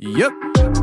Yep.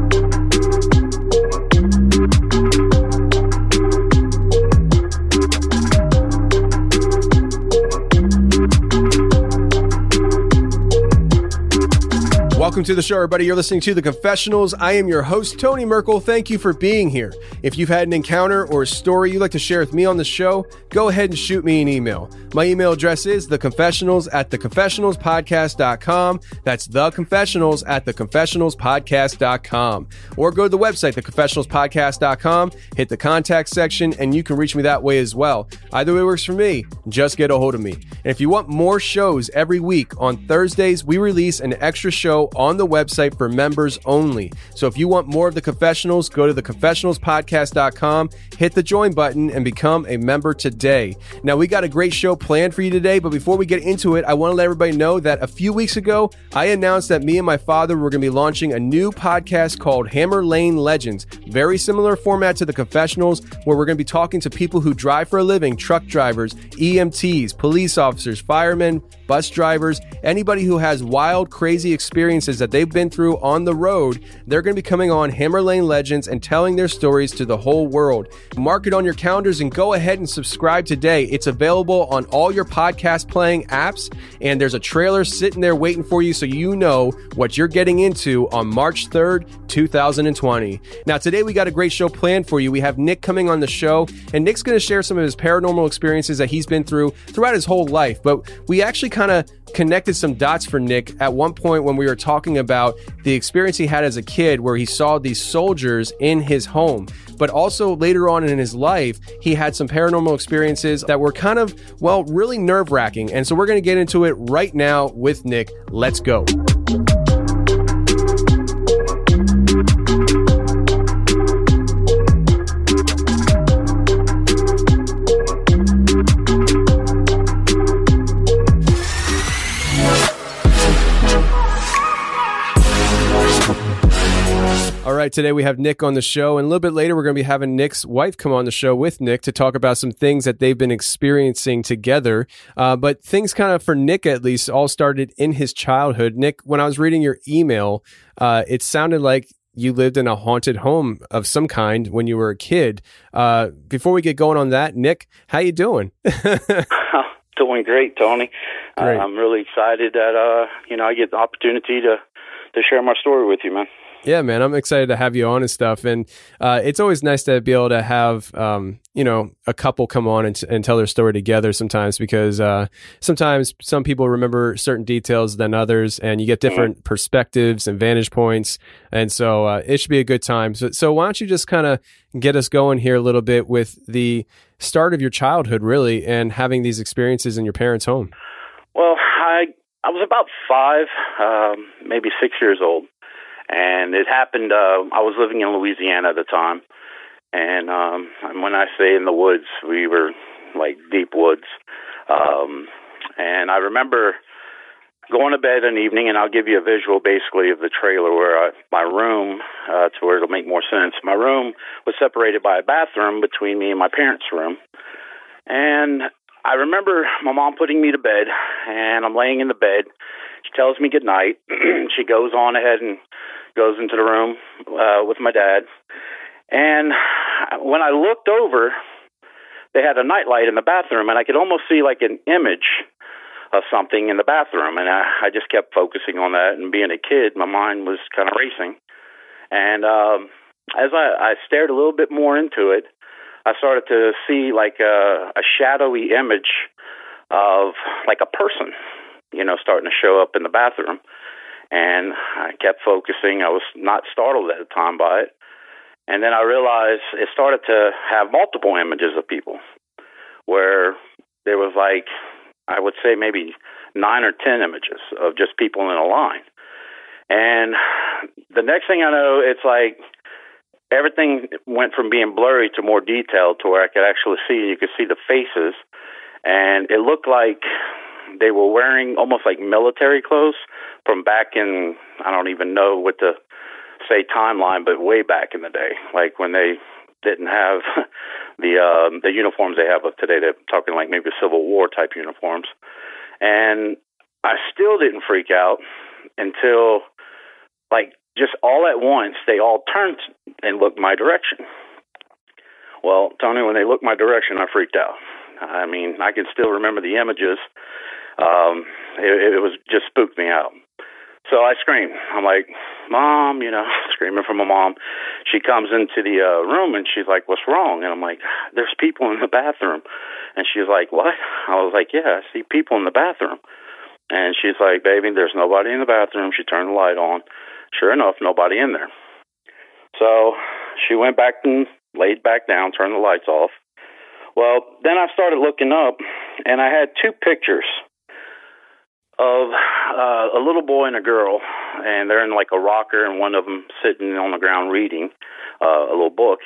Welcome to the show, everybody. You're listening to The Confessionals. I am your host, Tony Merkel. Thank you for being here. If you've had an encounter or a story you'd like to share with me on the show, go ahead and shoot me an email. My email address is theconfessionals at theconfessionalspodcast.com. That's theconfessionals at theconfessionalspodcast.com. Or go to the website, theconfessionalspodcast.com, hit the contact section, and you can reach me that way as well. Either way works for me. Just get a hold of me. And if you want more shows every week, on Thursdays, we release an extra show on the website for members only. So if you want more of the confessionals, go to theconfessionalspodcast.com, hit the join button, and become a member today. Now, we got a great show planned for you today, but before we get into it, I want to let everybody know that a few weeks ago, I announced that me and my father were going to be launching a new podcast called Hammer Lane Legends. Very similar format to the confessionals, where we're going to be talking to people who drive for a living truck drivers, EMTs, police officers, firemen, bus drivers, anybody who has wild, crazy experiences that they've been through on the road. They're going to be coming on Hammer Lane Legends and telling their stories to the whole world. Mark it on your calendars and go ahead and subscribe today. It's available on all your podcast playing apps, and there's a trailer sitting there waiting for you so you know what you're getting into on March 3rd, 2020. Now, today we got a great show planned for you. We have Nick coming on the show, and Nick's going to share some of his paranormal experiences that he's been through throughout his whole life. But we actually kind of connected some dots for Nick at one point when we were talking about the experience he had as a kid where he saw these soldiers in his home. But also later on in his life, he had some paranormal experiences that were kind of, well, really nerve wracking. And so we're going to get into it right now with Nick. Let's go. All right, today we have Nick on the show, and a little bit later, we're going to be having Nick's wife come on the show with Nick to talk about some things that they've been experiencing together. Uh, but things kind of, for Nick at least, all started in his childhood. Nick, when I was reading your email, uh, it sounded like you lived in a haunted home of some kind when you were a kid. Uh, before we get going on that, Nick, how you doing? doing great, Tony. Great. Uh, I'm really excited that uh, you know I get the opportunity to to share my story with you, man. Yeah, man, I'm excited to have you on and stuff. And uh, it's always nice to be able to have, um, you know, a couple come on and, and tell their story together sometimes because uh, sometimes some people remember certain details than others and you get different mm-hmm. perspectives and vantage points. And so uh, it should be a good time. So, so why don't you just kind of get us going here a little bit with the start of your childhood, really, and having these experiences in your parents' home? Well, I I was about five, um, maybe six years old and it happened. Uh, I was living in Louisiana at the time, and um, when I say in the woods, we were like deep woods. Um, and I remember going to bed an evening, and I'll give you a visual basically of the trailer where I, my room, uh, to where it'll make more sense. My room was separated by a bathroom between me and my parents' room, and I remember my mom putting me to bed, and I'm laying in the bed. She tells me good night. she goes on ahead and goes into the room uh, with my dad. And when I looked over, they had a nightlight in the bathroom, and I could almost see like an image of something in the bathroom. And I, I just kept focusing on that. And being a kid, my mind was kind of racing. And um, as I, I stared a little bit more into it, I started to see like a, a shadowy image of like a person, you know, starting to show up in the bathroom. And I kept focusing. I was not startled at the time by it. And then I realized it started to have multiple images of people where there was like, I would say maybe nine or 10 images of just people in a line. And the next thing I know, it's like everything went from being blurry to more detailed to where I could actually see, you could see the faces. And it looked like they were wearing almost like military clothes from back in I don't even know what the say timeline, but way back in the day, like when they didn't have the um, the uniforms they have of today. They're talking like maybe Civil War type uniforms, and I still didn't freak out until like just all at once they all turned and looked my direction. Well, Tony, when they looked my direction, I freaked out. I mean, I can still remember the images um, it, it was just spooked me out. So I screamed. I'm like, Mom, you know, screaming for my mom. She comes into the uh, room and she's like, What's wrong? And I'm like, There's people in the bathroom. And she's like, What? I was like, Yeah, I see people in the bathroom. And she's like, Baby, there's nobody in the bathroom. She turned the light on. Sure enough, nobody in there. So she went back and laid back down, turned the lights off. Well, then I started looking up and I had two pictures of uh, a little boy and a girl, and they're in like a rocker, and one of them sitting on the ground reading uh, a little book.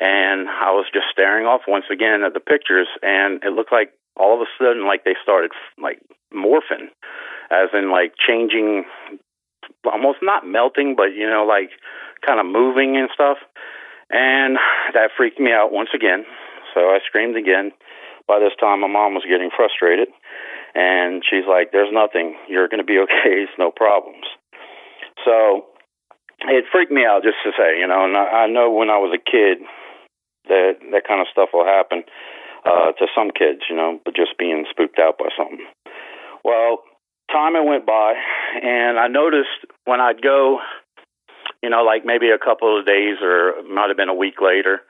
And I was just staring off once again at the pictures, and it looked like all of a sudden, like they started like morphing, as in like changing, almost not melting, but you know, like kind of moving and stuff. And that freaked me out once again. So I screamed again. By this time, my mom was getting frustrated and she's like, "There's nothing. You're going to be okay. It's no problems." So it freaked me out just to say, you know. And I, I know when I was a kid that that kind of stuff will happen uh, to some kids, you know, but just being spooked out by something. Well, time it went by, and I noticed when I'd go, you know, like maybe a couple of days or might have been a week later.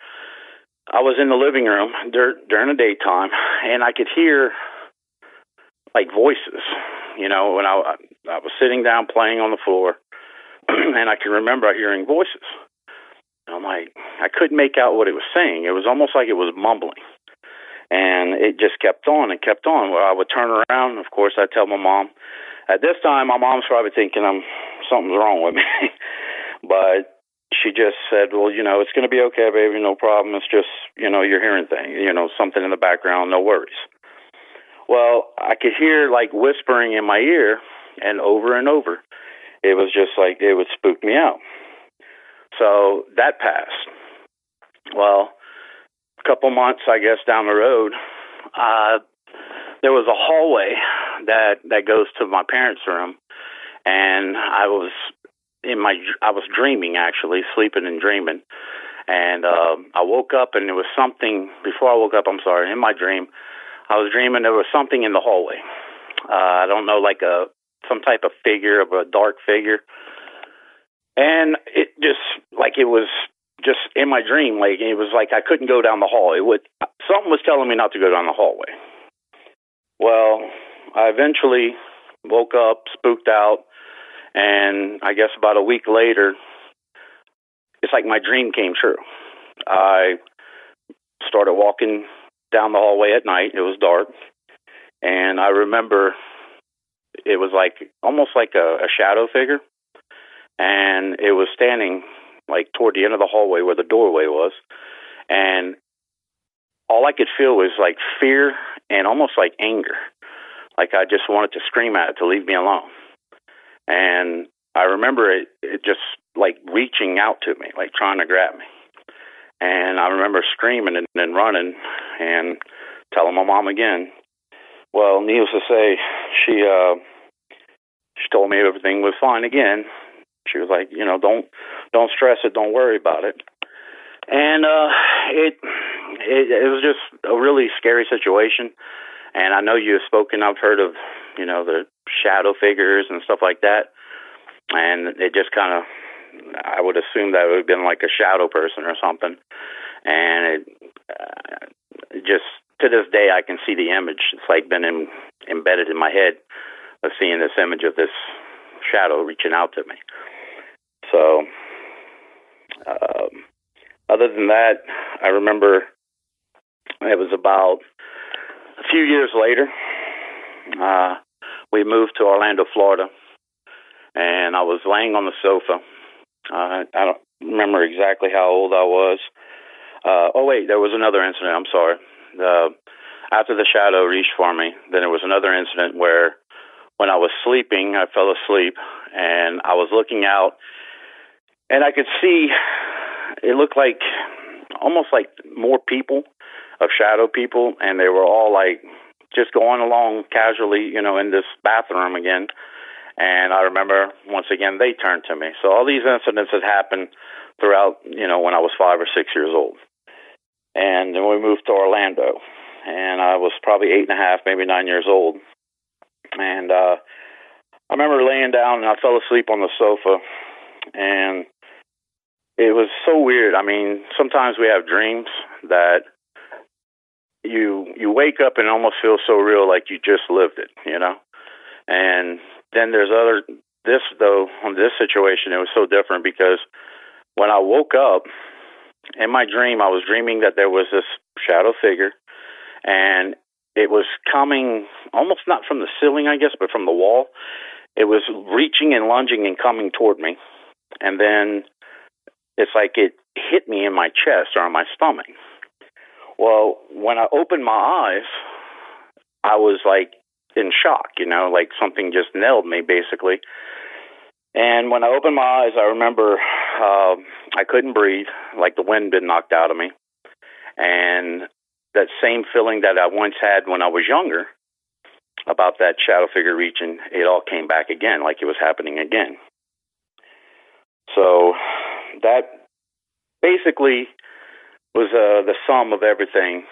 I was in the living room dur- during the daytime, and I could hear like voices. You know, when I I was sitting down playing on the floor, and I can remember hearing voices. I'm like, I couldn't make out what it was saying. It was almost like it was mumbling, and it just kept on and kept on. Well, I would turn around. Of course, I'd tell my mom. At this time, my mom's probably thinking I'm something's wrong with me, but she just said, "Well, you know, it's going to be okay, baby. No problem. It's just, you know, you're hearing things. You know, something in the background. No worries." Well, I could hear like whispering in my ear, and over and over. It was just like it would spook me out. So that passed. Well, a couple months, I guess, down the road, uh, there was a hallway that that goes to my parents' room, and I was in my I was dreaming actually, sleeping and dreaming, and uh, I woke up and there was something before I woke up. I'm sorry, in my dream, I was dreaming there was something in the hallway. Uh, I don't know, like a some type of figure of a dark figure. and it just like it was just in my dream. Like it was like I couldn't go down the hall. It would something was telling me not to go down the hallway. Well, I eventually woke up, spooked out, and I guess about a week later, it's like my dream came true. I started walking down the hallway at night. It was dark, and I remember it was like almost like a, a shadow figure, and it was standing like toward the end of the hallway where the doorway was, and all I could feel was like fear and almost like anger. Like I just wanted to scream at it to leave me alone. And I remember it, it just like reaching out to me, like trying to grab me. And I remember screaming and, and running and telling my mom again. Well, needless to say, she uh she told me everything was fine again. She was like, you know, don't don't stress it, don't worry about it. And uh it it, it was just a really scary situation. And I know you've spoken. I've heard of you know the shadow figures and stuff like that. And it just kind of, I would assume that it would have been like a shadow person or something. And it, uh, just to this day, I can see the image. It's like been in, embedded in my head of seeing this image of this shadow reaching out to me. So, um, other than that, I remember it was about a few years later. Uh, we moved to Orlando, Florida, and I was laying on the sofa. Uh, I don't remember exactly how old I was. Uh, oh wait, there was another incident. I'm sorry. Uh, after the shadow reached for me, then there was another incident where, when I was sleeping, I fell asleep and I was looking out, and I could see. It looked like almost like more people of shadow people, and they were all like just going along casually, you know, in this bathroom again. And I remember once again they turned to me. So all these incidents had happened throughout, you know, when I was five or six years old. And then we moved to Orlando, and I was probably eight and a half, maybe nine years old. And uh, I remember laying down and I fell asleep on the sofa, and it was so weird. I mean, sometimes we have dreams that you you wake up and almost feel so real, like you just lived it, you know. And then there's other this though on this situation it was so different because when I woke up in my dream I was dreaming that there was this shadow figure and it was coming almost not from the ceiling I guess but from the wall. It was reaching and lunging and coming toward me. And then it's like it hit me in my chest or on my stomach. Well when I opened my eyes I was like in shock, you know, like something just nailed me basically. And when I opened my eyes, I remember uh, I couldn't breathe, like the wind had been knocked out of me. And that same feeling that I once had when I was younger about that shadow figure reaching, it all came back again, like it was happening again. So that basically was uh, the sum of everything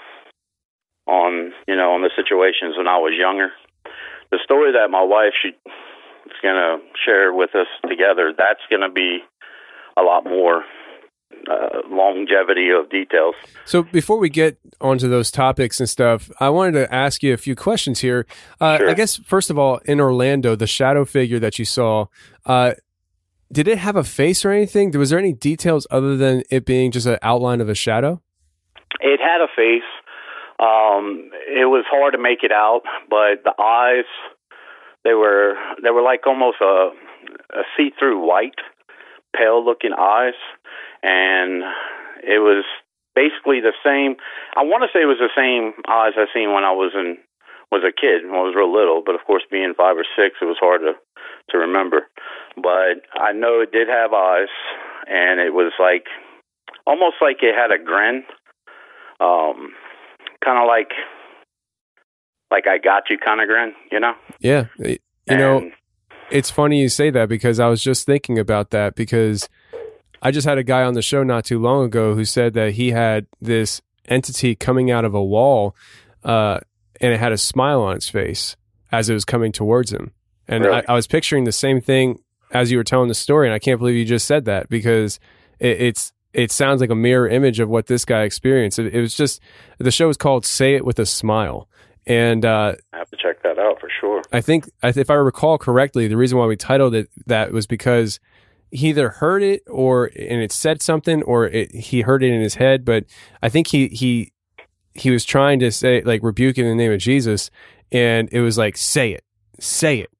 on you know on the situations when I was younger the story that my wife she is going to share with us together, that's going to be a lot more uh, longevity of details. So before we get onto those topics and stuff, I wanted to ask you a few questions here. Uh, sure. I guess first of all, in Orlando, the shadow figure that you saw, uh, did it have a face or anything? Was there any details other than it being just an outline of a shadow? It had a face. Um, it was hard to make it out, but the eyes they were they were like almost a, a see-through white, pale-looking eyes, and it was basically the same. I want to say it was the same eyes I seen when I was in was a kid when I was real little, but of course being five or six, it was hard to to remember. But I know it did have eyes, and it was like almost like it had a grin. Um, kind of like like I got you kind of grin, you know? Yeah. You and, know, it's funny you say that because I was just thinking about that because I just had a guy on the show not too long ago who said that he had this entity coming out of a wall uh, and it had a smile on its face as it was coming towards him. And really? I, I, was picturing the same thing as you were telling the story, and I can't believe you just said that because it, it's it sounds like a mirror image of what this guy experienced. It, it was just the show is called "Say It with a Smile," and uh, I have to check that out for sure. I think if I recall correctly, the reason why we titled it that was because he either heard it or and it said something or it, he heard it in his head. But I think he he he was trying to say like rebuke in the name of Jesus, and it was like say it, say it.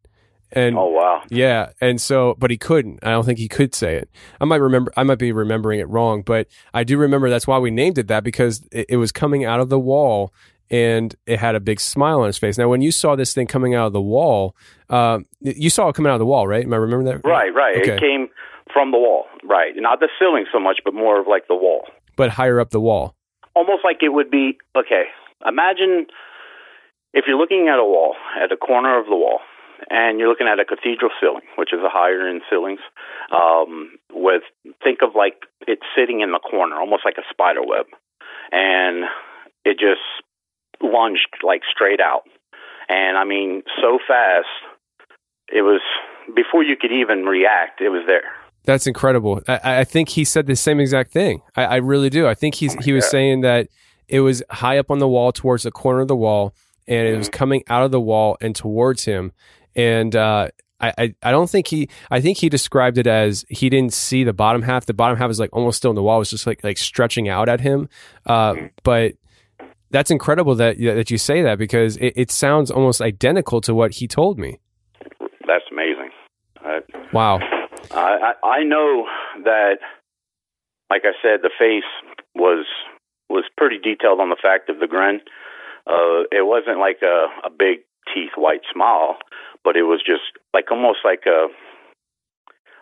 And oh wow, yeah, and so but he couldn't. I don't think he could say it. I might remember. I might be remembering it wrong, but I do remember that's why we named it that because it, it was coming out of the wall and it had a big smile on his face. Now, when you saw this thing coming out of the wall, uh, you saw it coming out of the wall, right? Am I remembering that? Right, right. Okay. It came from the wall, right? Not the ceiling so much, but more of like the wall. But higher up the wall. Almost like it would be okay. Imagine if you're looking at a wall, at a corner of the wall, and you're looking at a cathedral ceiling, which is a higher end ceilings, um, with think of like it sitting in the corner, almost like a spider web, and it just lunged like straight out. And I mean, so fast, it was before you could even react, it was there. That's incredible. I, I think he said the same exact thing. I, I really do. I think he's, he was God. saying that it was high up on the wall towards the corner of the wall, and it was coming out of the wall and towards him. And uh, I, I, I don't think he. I think he described it as he didn't see the bottom half. The bottom half is like almost still in the wall. It was just like like stretching out at him. Uh, but that's incredible that that you say that because it, it sounds almost identical to what he told me. That's amazing. I, Wow. I, I I know that, like I said, the face was was pretty detailed on the fact of the grin. Uh, it wasn't like a, a big teeth white smile, but it was just like almost like a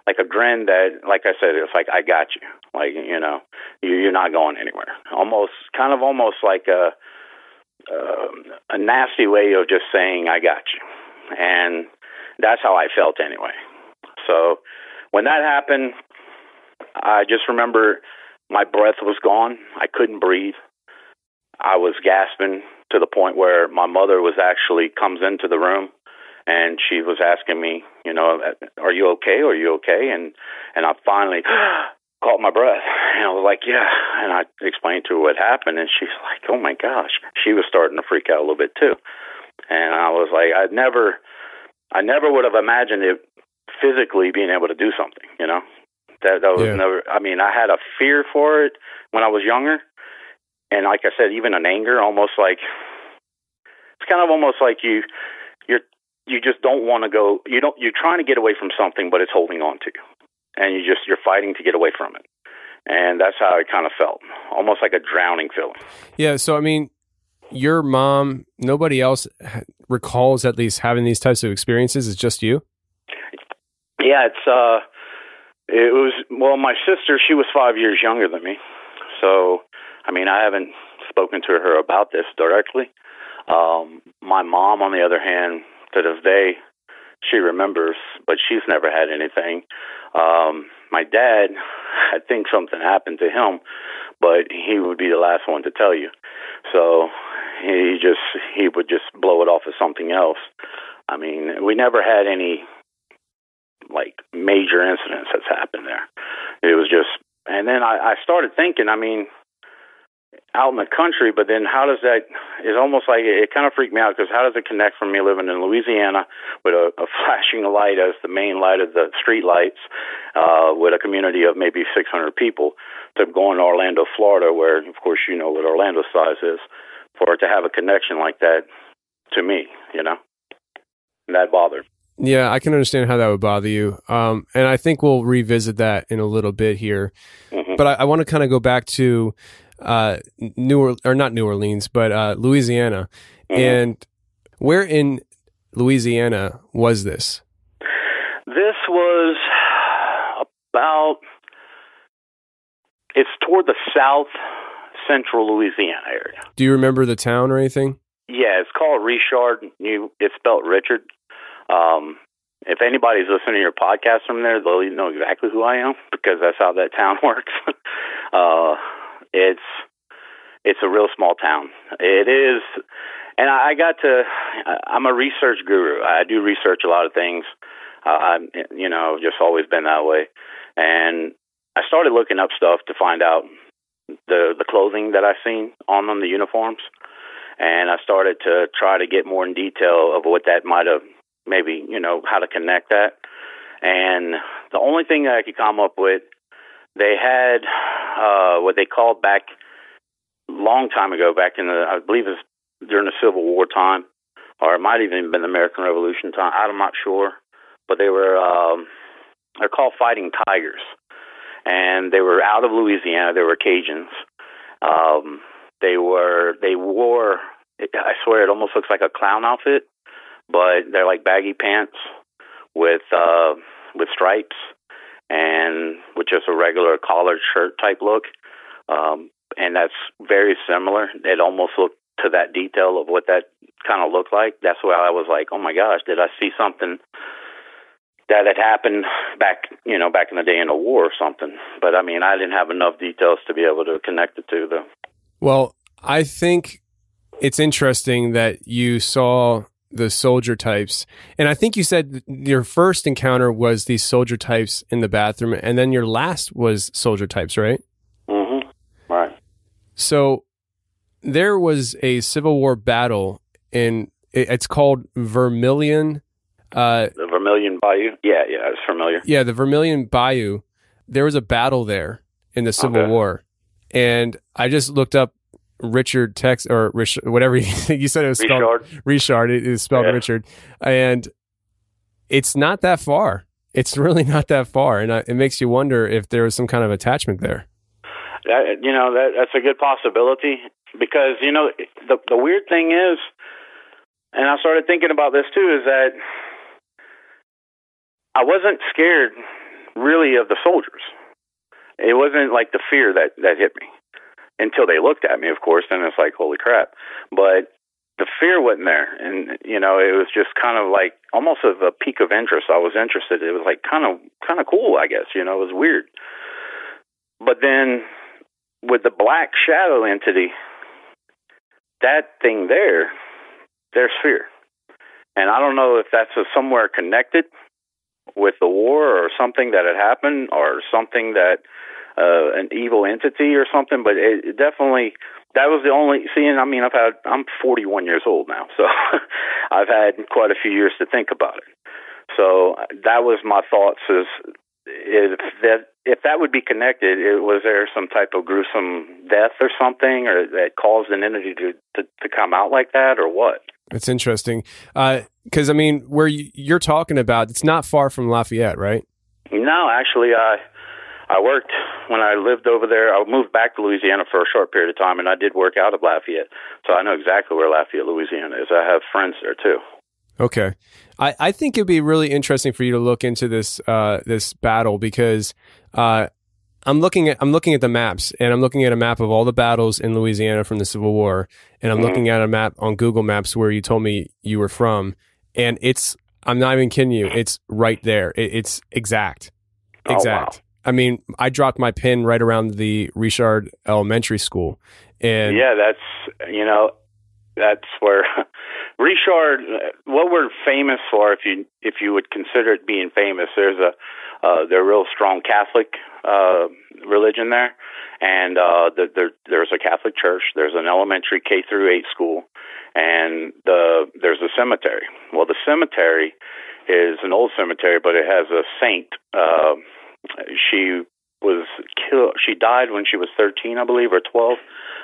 like a grin that, like I said, it's like I got you. Like you know, you, you're not going anywhere. Almost, kind of, almost like a um a nasty way of just saying I got you, and that's how I felt anyway. So when that happened, I just remember my breath was gone. I couldn't breathe. I was gasping to the point where my mother was actually comes into the room and she was asking me, you know, are you okay? Are you okay? And and I finally caught my breath and I was like, yeah. And I explained to her what happened and she's like, oh my gosh. She was starting to freak out a little bit too. And I was like, I'd never, I never would have imagined it physically being able to do something, you know. That that was Yeah. never. I mean, I had a fear for it when I was younger, and like I said, even an anger, almost like it's kind of almost like you, you're you just don't want to go. You don't. You're trying to get away from something, but it's holding on to you, and you just you're fighting to get away from it. And that's how it kind of felt, almost like a drowning feeling. Yeah. So I mean, your mom, nobody else recalls at least having these types of experiences. It's just you. Yeah, it's uh it was well my sister, she was 5 years younger than me. So, I mean, I haven't spoken to her about this directly. Um my mom on the other hand, to this day, she remembers, but she's never had anything. Um my dad, I think something happened to him, but he would be the last one to tell you. So, he just he would just blow it off as something else. I mean, we never had any like major incidents that's happened there. It was just, and then I, I started thinking. I mean, out in the country, but then how does that? It's almost like it, kind of freaked me out because how does it connect from me living in Louisiana with a, a flashing light as the main light of the street lights, uh, with a community of maybe 600 people, to going to Orlando, Florida, where of course you know what Orlando size is, for it to have a connection like that to me, you know, and that bothered. Yeah, I can understand how that would bother you. Um, and I think we'll revisit that in a little bit here. Mhm. But I, I want to kind of go back to uh, New or, or not New Orleans, but uh, Louisiana. And where in Louisiana was this? This was about it's toward the south central Louisiana area. Do you remember the town or anything? Yeah, it's called Richard. You it's spelled Richard. Um if anybody's listening to your podcast from there, they'll know exactly who I am because that's how that town works. uh it's it's a real small town. It is and I got to I'm a research guru. I do research a lot of things. Uh, I'm, you know, just always been that way. And I started looking up stuff to find out the the clothing that I've seen on them, the uniforms, and I started to try to get more in detail of what that might have, maybe you know, how to connect that. And the only thing that I could come up with, they had uh, what they called back long time ago, back in the I believe it was during the Civil War time, or it might even been the American Revolution time. I'm not sure, but they were um, they're called Fighting Tigers, and they were out of Louisiana. They were Cajuns. Um, they were they wore. I swear, it almost looks like a clown outfit, but they're like baggy pants with uh, with stripes and with just a regular collared shirt type look. Um, and that's very similar. It almost looked to that detail of what that kind of looked like. That's why I was like, oh my gosh, did I see something that had happened back, you know, back in the day in a war or something? But I mean, I didn't have enough details to be able to connect it to the. Well, I think it's interesting that you saw the soldier types. And I think you said your first encounter was these soldier types in the bathroom, and then your last was soldier types, right? Mm-hmm. Right. So there was a Civil War battle in it's called Vermilion. Uh, the Vermilion Bayou. Yeah, yeah, it's familiar. Yeah, the Vermilion Bayou. There was a battle there in the Civil Okay. War, and I just looked up Richard Tex or Rich, whatever you, you said it was spelled Richard. Richard. It is spelled Yeah. Richard, and it's not that far. It's really not that far, and I, it makes you wonder if there was some kind of attachment there. That, you know, that that's a good possibility because you know the the weird thing is, and I started thinking about this too, is that I wasn't scared really of the soldiers. It wasn't like the fear that that hit me until they looked at me, of course, and it's like holy crap. But the fear wasn't there, and you know, it was just kind of like almost of a peak of interest. I was interested. It was like kind of kind of cool, I guess. You know, it was weird. But then with the black shadow entity, that thing there, there's fear. And I don't know if that's a, somewhere connected with the war or something that had happened or something that uh, an evil entity or something, but it, it definitely that was the only seeing. I mean, I've had I'm 41 years old now, so I've had quite a few years to think about it. So that was my thoughts is if that if that would be connected, it, was there some type of gruesome death or something, or that caused an entity to, to to come out like that, or what? It's interesting because I mean, where you, you're talking about, it's not far from Lafayette, right? No, actually, I I worked when I lived over there. I moved back to Louisiana for a short period of time, and I did work out of Lafayette, so I know exactly where Lafayette, Louisiana is. I have friends there too. Okay. I, I think it'd be really interesting for you to look into this uh, this battle because uh, I'm looking at I'm looking at the maps and I'm looking at a map of all the battles in Louisiana from the Civil War and I'm Mhm. looking at a map on Google Maps where you told me you were from and it's I'm not even kidding you it's right there it, it's exact Oh, wow. I mean I dropped my pin right around the Richard Elementary School and yeah, that's you know that's where Richard. What we're famous for, if you if you would consider it being famous, there's a uh, they're real strong Catholic uh, religion there, and uh, the, there, there's a Catholic church. There's an elementary K through eight school, and the there's a cemetery. Well, the cemetery is an old cemetery, but it has a saint. Uh, she was killed. She died when she was 13, I believe, or 12,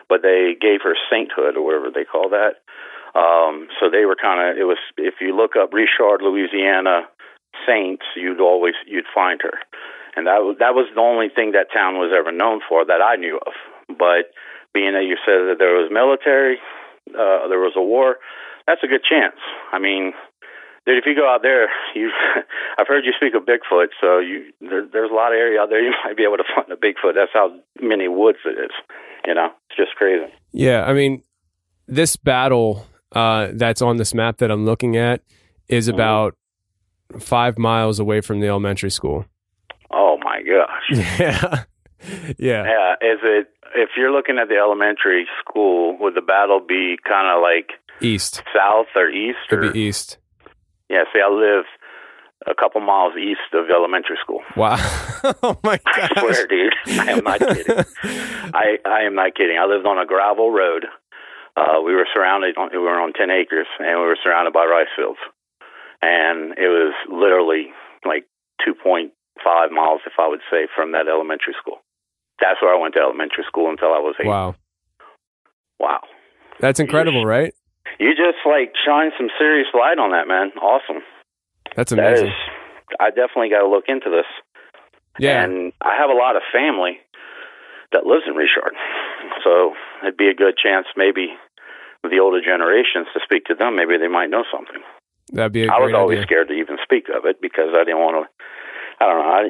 but they gave her sainthood or whatever they call that. Um, so they were kind of. It was if you look up Richard, Louisiana saints, you'd always you'd find her, and that was that was the only thing that town was ever known for that I knew of. But being that you said that there was military, uh, there was a war, that's a good chance. I mean, dude, if you go out there, you I've heard you speak of Bigfoot, so you there, there's a lot of area out there you might be able to find a Bigfoot. That's how many woods it is. You know, it's just crazy. Yeah, I mean, this battle uh, that's on this map that I'm looking at is about five miles away from the elementary school. Oh my gosh. Yeah, yeah. Yeah, is it if you're looking at the elementary school, would the battle be kind of like East. south or east? Or? It'd be east. Yeah, see, I live a couple miles east of elementary school. Wow. oh my god. I swear, dude. I am not kidding. I I am not kidding. I lived on a gravel road. Uh, we were surrounded. On, we were on ten acres, and we were surrounded by rice fields. And it was literally like two point five miles, if I would say, from that elementary school. That's where I went to elementary school until I was eight. Wow. Wow. That's incredible, right? You just like shine some serious light on that, man. Awesome. That's amazing. is, I definitely got to look into this. yeah. And I have a lot of family that lives in Richard. So it'd be a good chance maybe the older generations to speak to them. Maybe they might know something. That'd be a I was always idea. scared to even speak of it because I didn't want to. I don't know. I,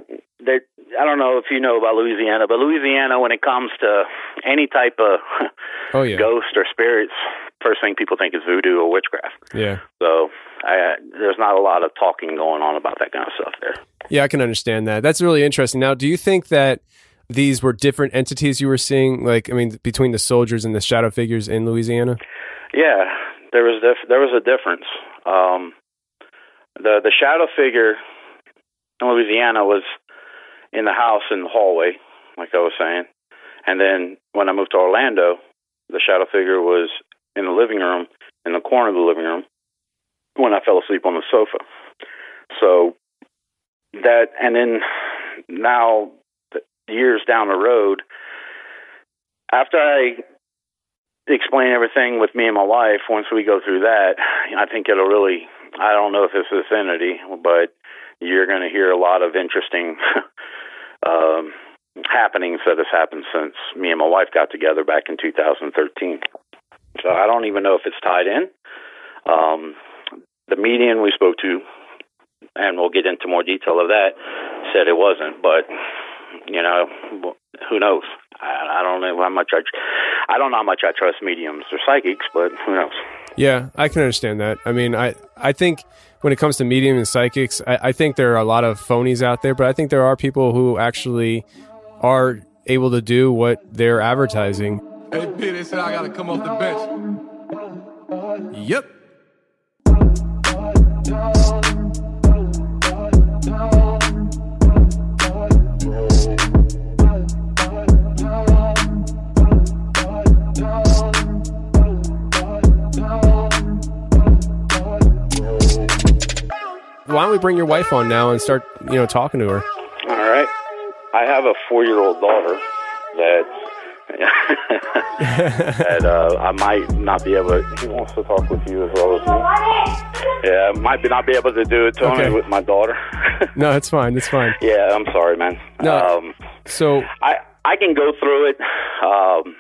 they, I don't know if you know about Louisiana, but Louisiana, when it comes to any type of Oh yeah. ghost or spirits, first thing people think is voodoo or witchcraft. Yeah. So I, there's not a lot of talking going on about that kind of stuff there. Yeah, I can understand that. That's really interesting. Now, do you think that these were different entities you were seeing? Like, I mean, between the soldiers and the shadow figures in Louisiana? Yeah, there was dif- there was a difference. Um, the the shadow figure in Louisiana was in the house in the hallway, like I was saying, and then when I moved to Orlando, the shadow figure was in the living room, in the corner of the living room, when I fell asleep on the sofa. So that, and then now, years down the road, after I explain everything with me and my wife, once we go through that, I think it'll really, I don't know if it's vicinity, but you're going to hear a lot of interesting um, happenings that has happened since me and my wife got together back in 2013. So I don't even know if it's tied in. Um, the median we spoke to, and we'll get into more detail of that, said it wasn't, but you know, who knows? I, I don't know how much I, I don't know how much I trust mediums or psychics, but who knows? Yeah, I can understand that. I mean, I, I think when it comes to medium and psychics, I, I think there are a lot of phonies out there, but I think there are people who actually are able to do what they're advertising. Hey, P, they said I gotta come off the bench. Yep. Why don't we bring your wife on now and start, you know, talking to her? All right. I have a four-year-old daughter that that uh, I might not be able. To, he wants to talk with you as well as me. Yeah, I might be not be able to do it, Tony, Okay. with my daughter. No, it's fine. It's fine. yeah, I'm sorry, man. No. Um, So, I I can go through it. Um,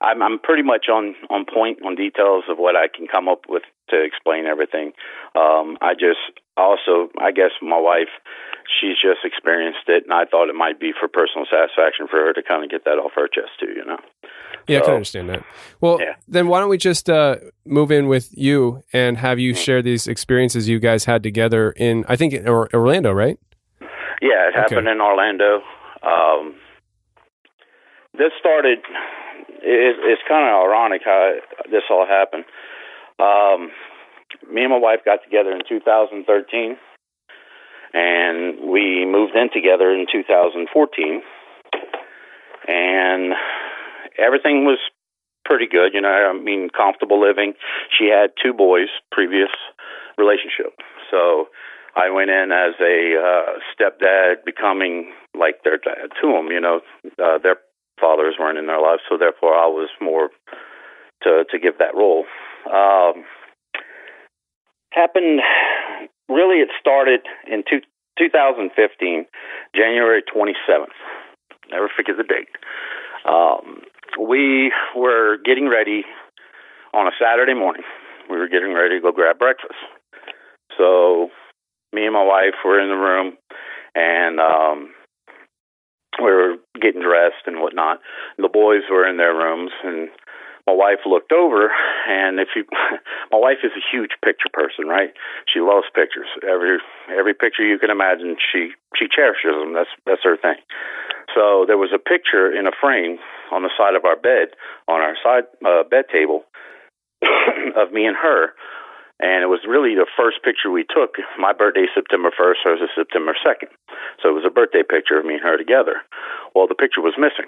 I'm I'm pretty much on on point on details of what I can come up with to explain everything. Um, I just also I guess my wife, she's just experienced it, and I thought it might be for personal satisfaction for her to kind of get that off her chest too. You know. yeah, I can understand that. Well, yeah. then why don't we just uh, move in with you and have you share these experiences you guys had together in, I think, in Orlando, right? Yeah, it happened in Orlando. Um, this started. It, it's kind of ironic how this all happened. Um, me and my wife got together in 2013, and we moved in together in 2014, and everything was pretty good. You know, I mean, comfortable living. She had two boys, previous relationship, so I went in as a uh, stepdad, becoming like their dad to them. You know, uh, their fathers weren't in their lives, so therefore I was more to to give that role. Um, happened really. It started in two, 2015, January 27th. Never forget the date. Um, we were getting ready on a Saturday morning. We were getting ready to go grab breakfast. So me and my wife were in the room and um we were getting dressed and whatnot. The boys were in their rooms and my wife looked over and if you my wife is a huge picture person, right? She loves pictures. Every every picture you can imagine she she cherishes them. That's that's her thing. So there was a picture in a frame on the side of our bed on our side uh, bed table of me and her And it was really the first picture we took. My birthday, September 1st, hers is September 2nd. So it was a birthday picture of me and her together. Well, the picture was missing.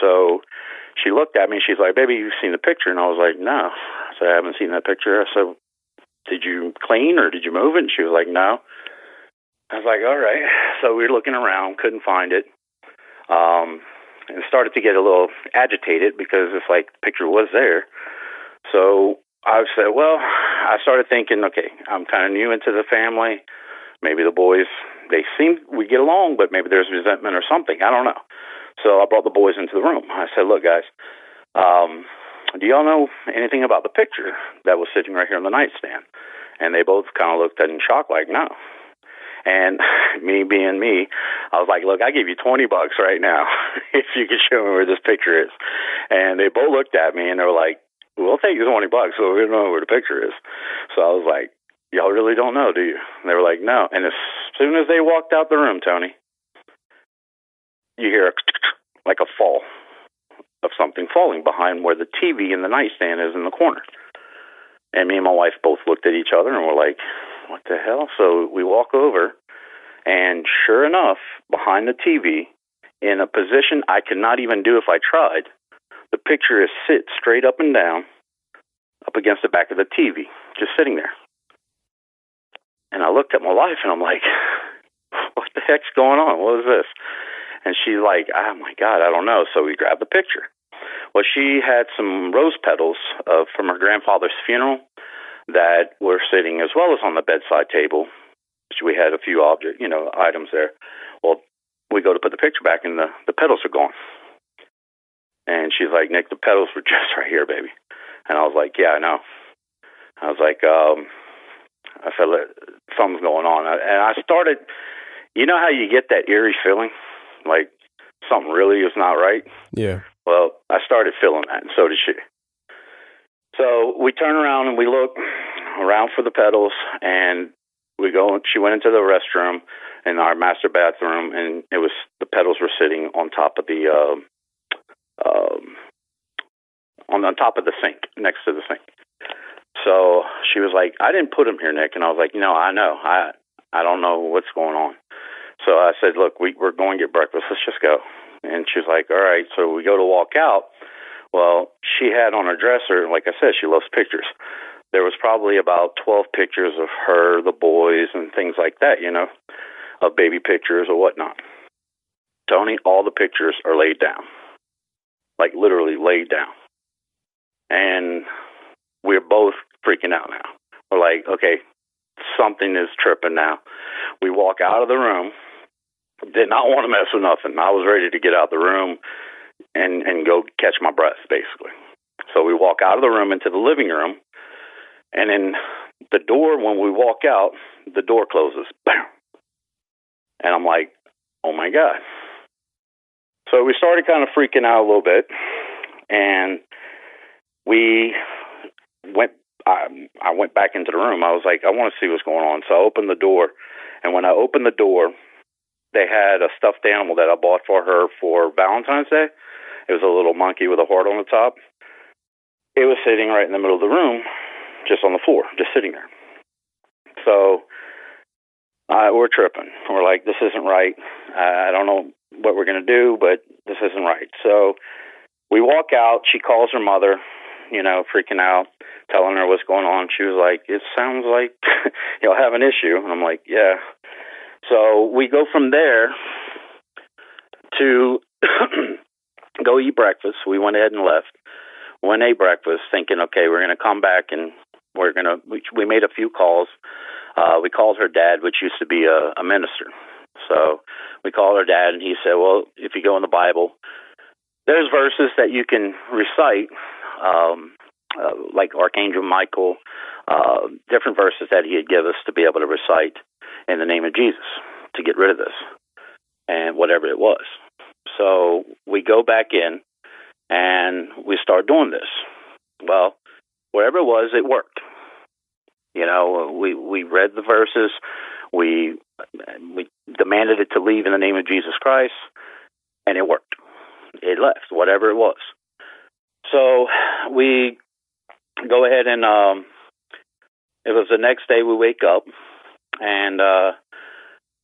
So she looked at me and she's like, Baby, you've seen the picture? And I was like, No. I said, I haven't seen that picture. I said, Did you clean or did you move it? And she was like, No. I was like, All right. So we were looking around, couldn't find it. Um, and started to get a little agitated because it's like the picture was there. So I said, well, I started thinking, okay, I'm kind of new into the family. Maybe the boys, they seem we get along, but maybe there's resentment or something. I don't know. So I brought the boys into the room. I said, look, guys, um, do y'all know anything about the picture that was sitting right here on the nightstand? And they both kind of looked in shock, like, no. And me being me, I was like, look, I give you 20 bucks right now if you could show me where this picture is. And they both looked at me and they were like, we'll take you 20 bucks so we don't know where the picture is. So I was like, y'all really don't know, do you? And they were like, no. And as soon as they walked out the room, Tony, you hear a like a fall of something falling behind where the TV and the nightstand is in the corner. And me and my wife both looked at each other and were like, what the hell? So we walk over, and sure enough, behind the TV, in a position I could not even do if I tried, the picture is sit straight up and down up against the back of the TV, just sitting there. And I looked at my wife and I'm like, what the heck's going on? What is this? And she's like, oh my God, I don't know. So we grabbed the picture. Well, she had some rose petals uh, from her grandfather's funeral that were sitting as well as on the bedside table. We had a few object, you know, items there. Well, we go to put the picture back, and the the petals are gone. And she's like, Nick, the petals were just right here, baby. And I was like, Yeah, I know. I was like, um, I felt like something's going on, and I started. You know how you get that eerie feeling, like something really is not right. Yeah. Well, I started feeling that, and so did she. So we turn around and we look around for the petals, and we go. She went into the restroom in our master bathroom, and it was the petals were sitting on top of the um, um, on on top of the sink next to the sink. So she was like, "I didn't put them here, Nick," and I was like, "You know, I know. I I don't know what's going on." So I said, "Look, we we're going to get breakfast. Let's just go." And she's like, "All right." So we go to walk out. Well, she had on her dresser, like I said, she loves pictures. There was probably about 12 pictures of her, the boys, and things like that, you know, of baby pictures or whatnot. Tony, all the pictures are laid down, like literally laid down. And we're both freaking out now. We're like, okay, something is tripping now. We walk out of the room, did not want to mess with nothing. I was ready to get out the room and and go catch my breath basically. So we walk out of the room into the living room, and then the door when we walk out, the door closes. Bam. And I'm like, oh my god. So we started kind of freaking out a little bit, and we went. I, I went back into the room. I was like, I want to see what's going on. So I opened the door, and when I opened the door, they had a stuffed animal that I bought for her for Valentine's Day. It was a little monkey with a heart on the top. It was sitting right in the middle of the room, just on the floor, just sitting there. So uh, we're tripping. We're like, this isn't right. Uh, I don't know what we're going to do, but this isn't right. So we walk out. She calls her mother, you know, freaking out, telling her what's going on. She was like, it sounds like you'll have an issue. And I'm like, yeah. So we go from there to go eat breakfast. We went ahead and left. Went ate breakfast, thinking, okay, we're going to come back and we're going to. We, we made a few calls. Uh, we called her dad, which used to be a, a minister. So we called her dad, and he said, well, if you go in the Bible, there's verses that you can recite, um, uh, like Archangel Michael, uh, different verses that he had give us to be able to recite in the name of Jesus to get rid of this and whatever it was. So we go back in and we start doing this. Well, whatever it was, it worked. You know, we we read the verses, we we demanded it to leave in the name of Jesus Christ, and it worked. It left, whatever it was. So we go ahead and um, it was the next day we wake up and uh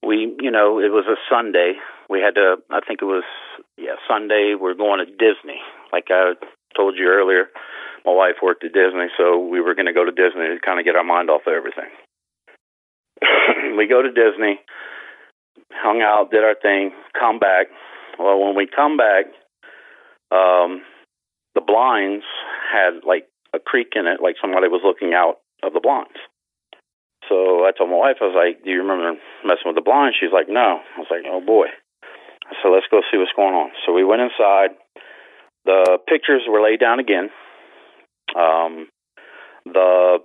we you know it was a sunday. We had to i think it was yeah sunday we're going to disney. Like i told you earlier my wife worked at disney so we were going to go to disney to kind of get our mind off of everything. We go to disney hung out did our thing come back. Well when we come back um the blinds had like a creak in it like somebody was looking out of the blinds so I told my wife, I was like, Do you remember messing with the blinds? She's like, No. I was like, Oh boy. So let's go see what's going on. So we went inside. The pictures were laid down again. Um, the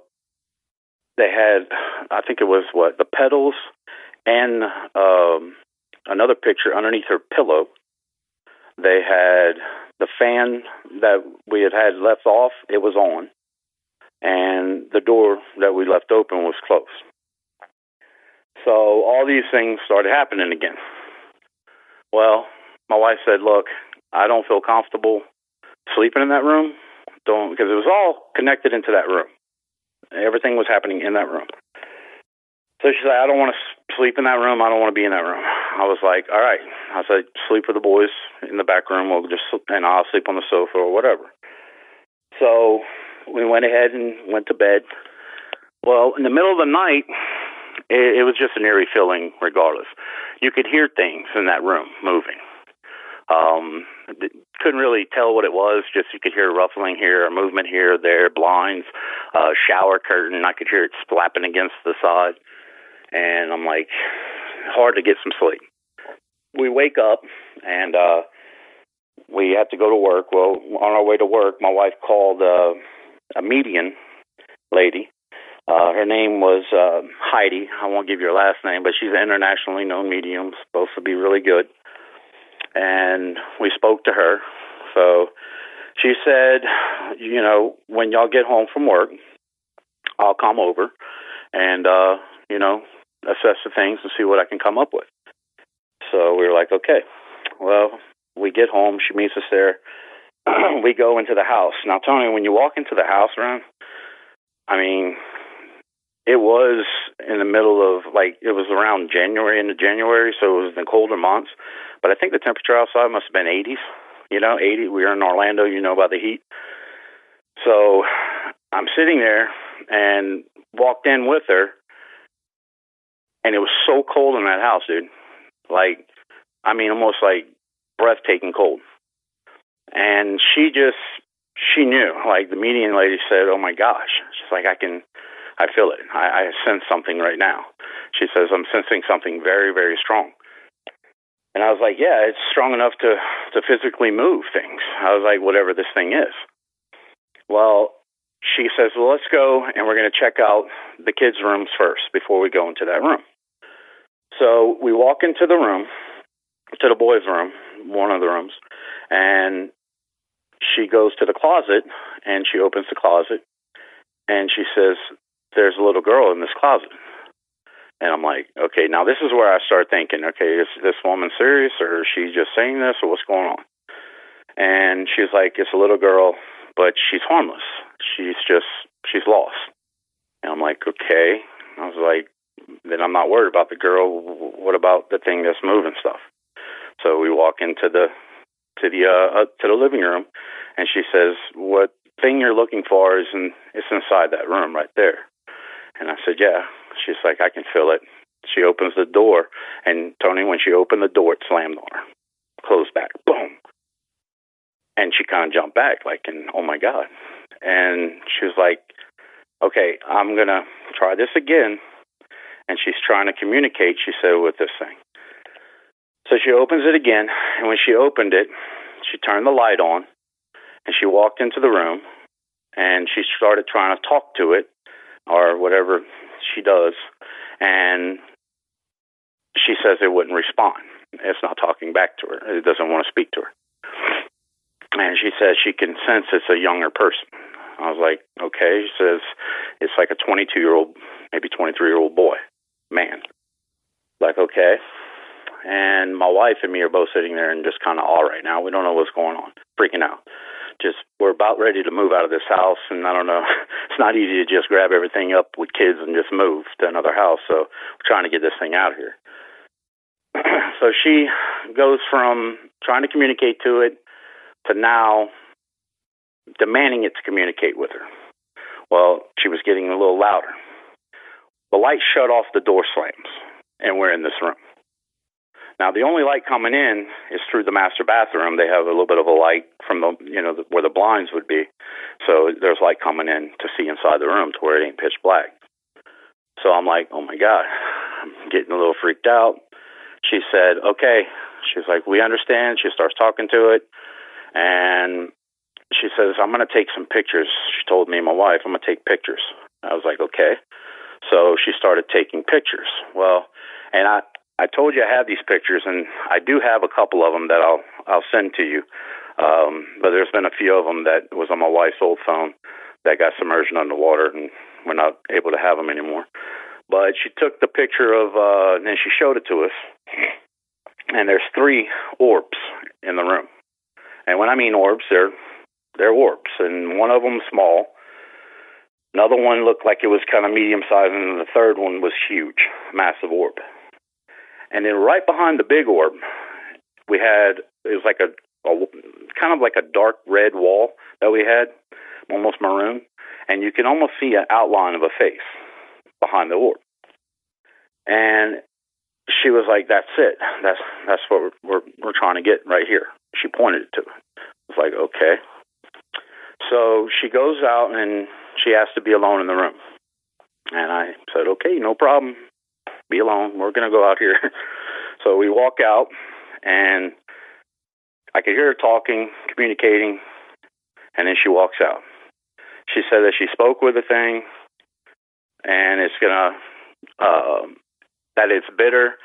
they had, I think it was what the petals and um, another picture underneath her pillow. They had the fan that we had had left off. It was on and the door that we left open was closed. So all these things started happening again. Well, my wife said, "Look, I don't feel comfortable sleeping in that room. Don't because it was all connected into that room. Everything was happening in that room." So she said, "I don't want to sleep in that room. I don't want to be in that room." I was like, "All right." I said, "Sleep with the boys in the back room. We'll just and I'll sleep on the sofa or whatever." So we went ahead and went to bed. Well, in the middle of the night, it, it was just an eerie feeling. Regardless, you could hear things in that room moving. Um, couldn't really tell what it was. Just you could hear ruffling here, a movement here, there, blinds, uh, shower curtain. I could hear it slapping against the side, and I'm like, hard to get some sleep. We wake up and uh, we have to go to work. Well, on our way to work, my wife called uh, a medium lady. Uh, her name was uh, Heidi. I won't give you her last name, but she's an internationally known medium, supposed to be really good. And we spoke to her. So she said, you know, when y'all get home from work, I'll come over and, uh, you know, assess the things and see what I can come up with. So we were like, okay. Well, we get home. She meets us there. we go into the house. Now, Tony, when you walk into the house, around, I mean, it was in the middle of like it was around January into January, so it was in colder months. But I think the temperature outside must have been 80s. You know, 80. We were in Orlando. You know about the heat. So I'm sitting there and walked in with her, and it was so cold in that house, dude. Like, I mean, almost like breathtaking cold. And she just, she knew. Like the medium lady said, "Oh my gosh!" She's like, "I can, I feel it. I, I sense something right now." She says, "I'm sensing something very, very strong." And I was like, "Yeah, it's strong enough to to physically move things." I was like, "Whatever this thing is." Well, she says, "Well, let's go and we're going to check out the kids' rooms first before we go into that room." So we walk into the room, to the boys' room, one of the rooms, and she goes to the closet and she opens the closet and she says, There's a little girl in this closet. And I'm like, okay, now this is where I start thinking, okay, is this woman serious or is she just saying this or what's going on? And she's like, it's a little girl, but she's harmless. She's just, she's lost. And I'm like, okay. I was like, then I'm not worried about the girl. What about the thing that's moving stuff? So we walk into the to the uh, uh, to the living room, and she says, "What thing you're looking for is in it's inside that room right there." And I said, "Yeah." She's like, "I can feel it." She opens the door, and Tony, when she opened the door, it slammed on her, closed back, boom. And she kind of jumped back, like, and oh my god. And she was like, "Okay, I'm gonna try this again." And she's trying to communicate. She said with this thing. So she opens it again, and when she opened it, she turned the light on, and she walked into the room, and she started trying to talk to it, or whatever she does, and she says it wouldn't respond. It's not talking back to her. It doesn't want to speak to her. And she says she can sense it's a younger person. I was like, okay. She says it's like a 22 year old, maybe 23 year old boy, man. Like, okay and my wife and me are both sitting there and just kind of all right now. We don't know what's going on, freaking out. just we're about ready to move out of this house, and I don't know. It's not easy to just grab everything up with kids and just move to another house. So we're trying to get this thing out here. so she goes from trying to communicate to it to now demanding it to communicate with her. Well, she was getting a little louder. The light shut off, the door slams, and we're in this room. Now, the only light coming in is through the master bathroom. They have a little bit of a light from the, you know, where the blinds would be. So there's light coming in to see inside the room to where it ain't pitch black. So I'm like, oh my God, I'm getting a little freaked out. She said, okay. She's like, we understand. She starts talking to it. And she says, I'm going to take some pictures. She told me, my wife, I'm going to take pictures. I was like, okay. So she started taking pictures. Well, and I, I told you I have these pictures, and I do have a couple of them that I'll I'll send to you. Um, but there's been a few of them that was on my wife's old phone that got submerged underwater, and we're not able to have them anymore. But she took the picture of, uh, and then she showed it to us. And there's three orbs in the room, and when I mean orbs, they're they're orbs, and one of them small. Another one looked like it was kind of medium sized, and the third one was huge, massive orb. And then right behind the big orb, we had it was like a, a kind of like a dark red wall that we had, almost maroon, and you can almost see an outline of a face behind the orb. And she was like, "That's it. That's that's what we're we're, we're trying to get right here." She pointed it to it. Was like, "Okay." So she goes out and she asked to be alone in the room, and I said, "Okay, no problem be alone. We're going to go out here. so we walk out, and I could hear her talking, communicating, and then she walks out. She said that she spoke with the thing, and it's going to, uh, that it's bitter,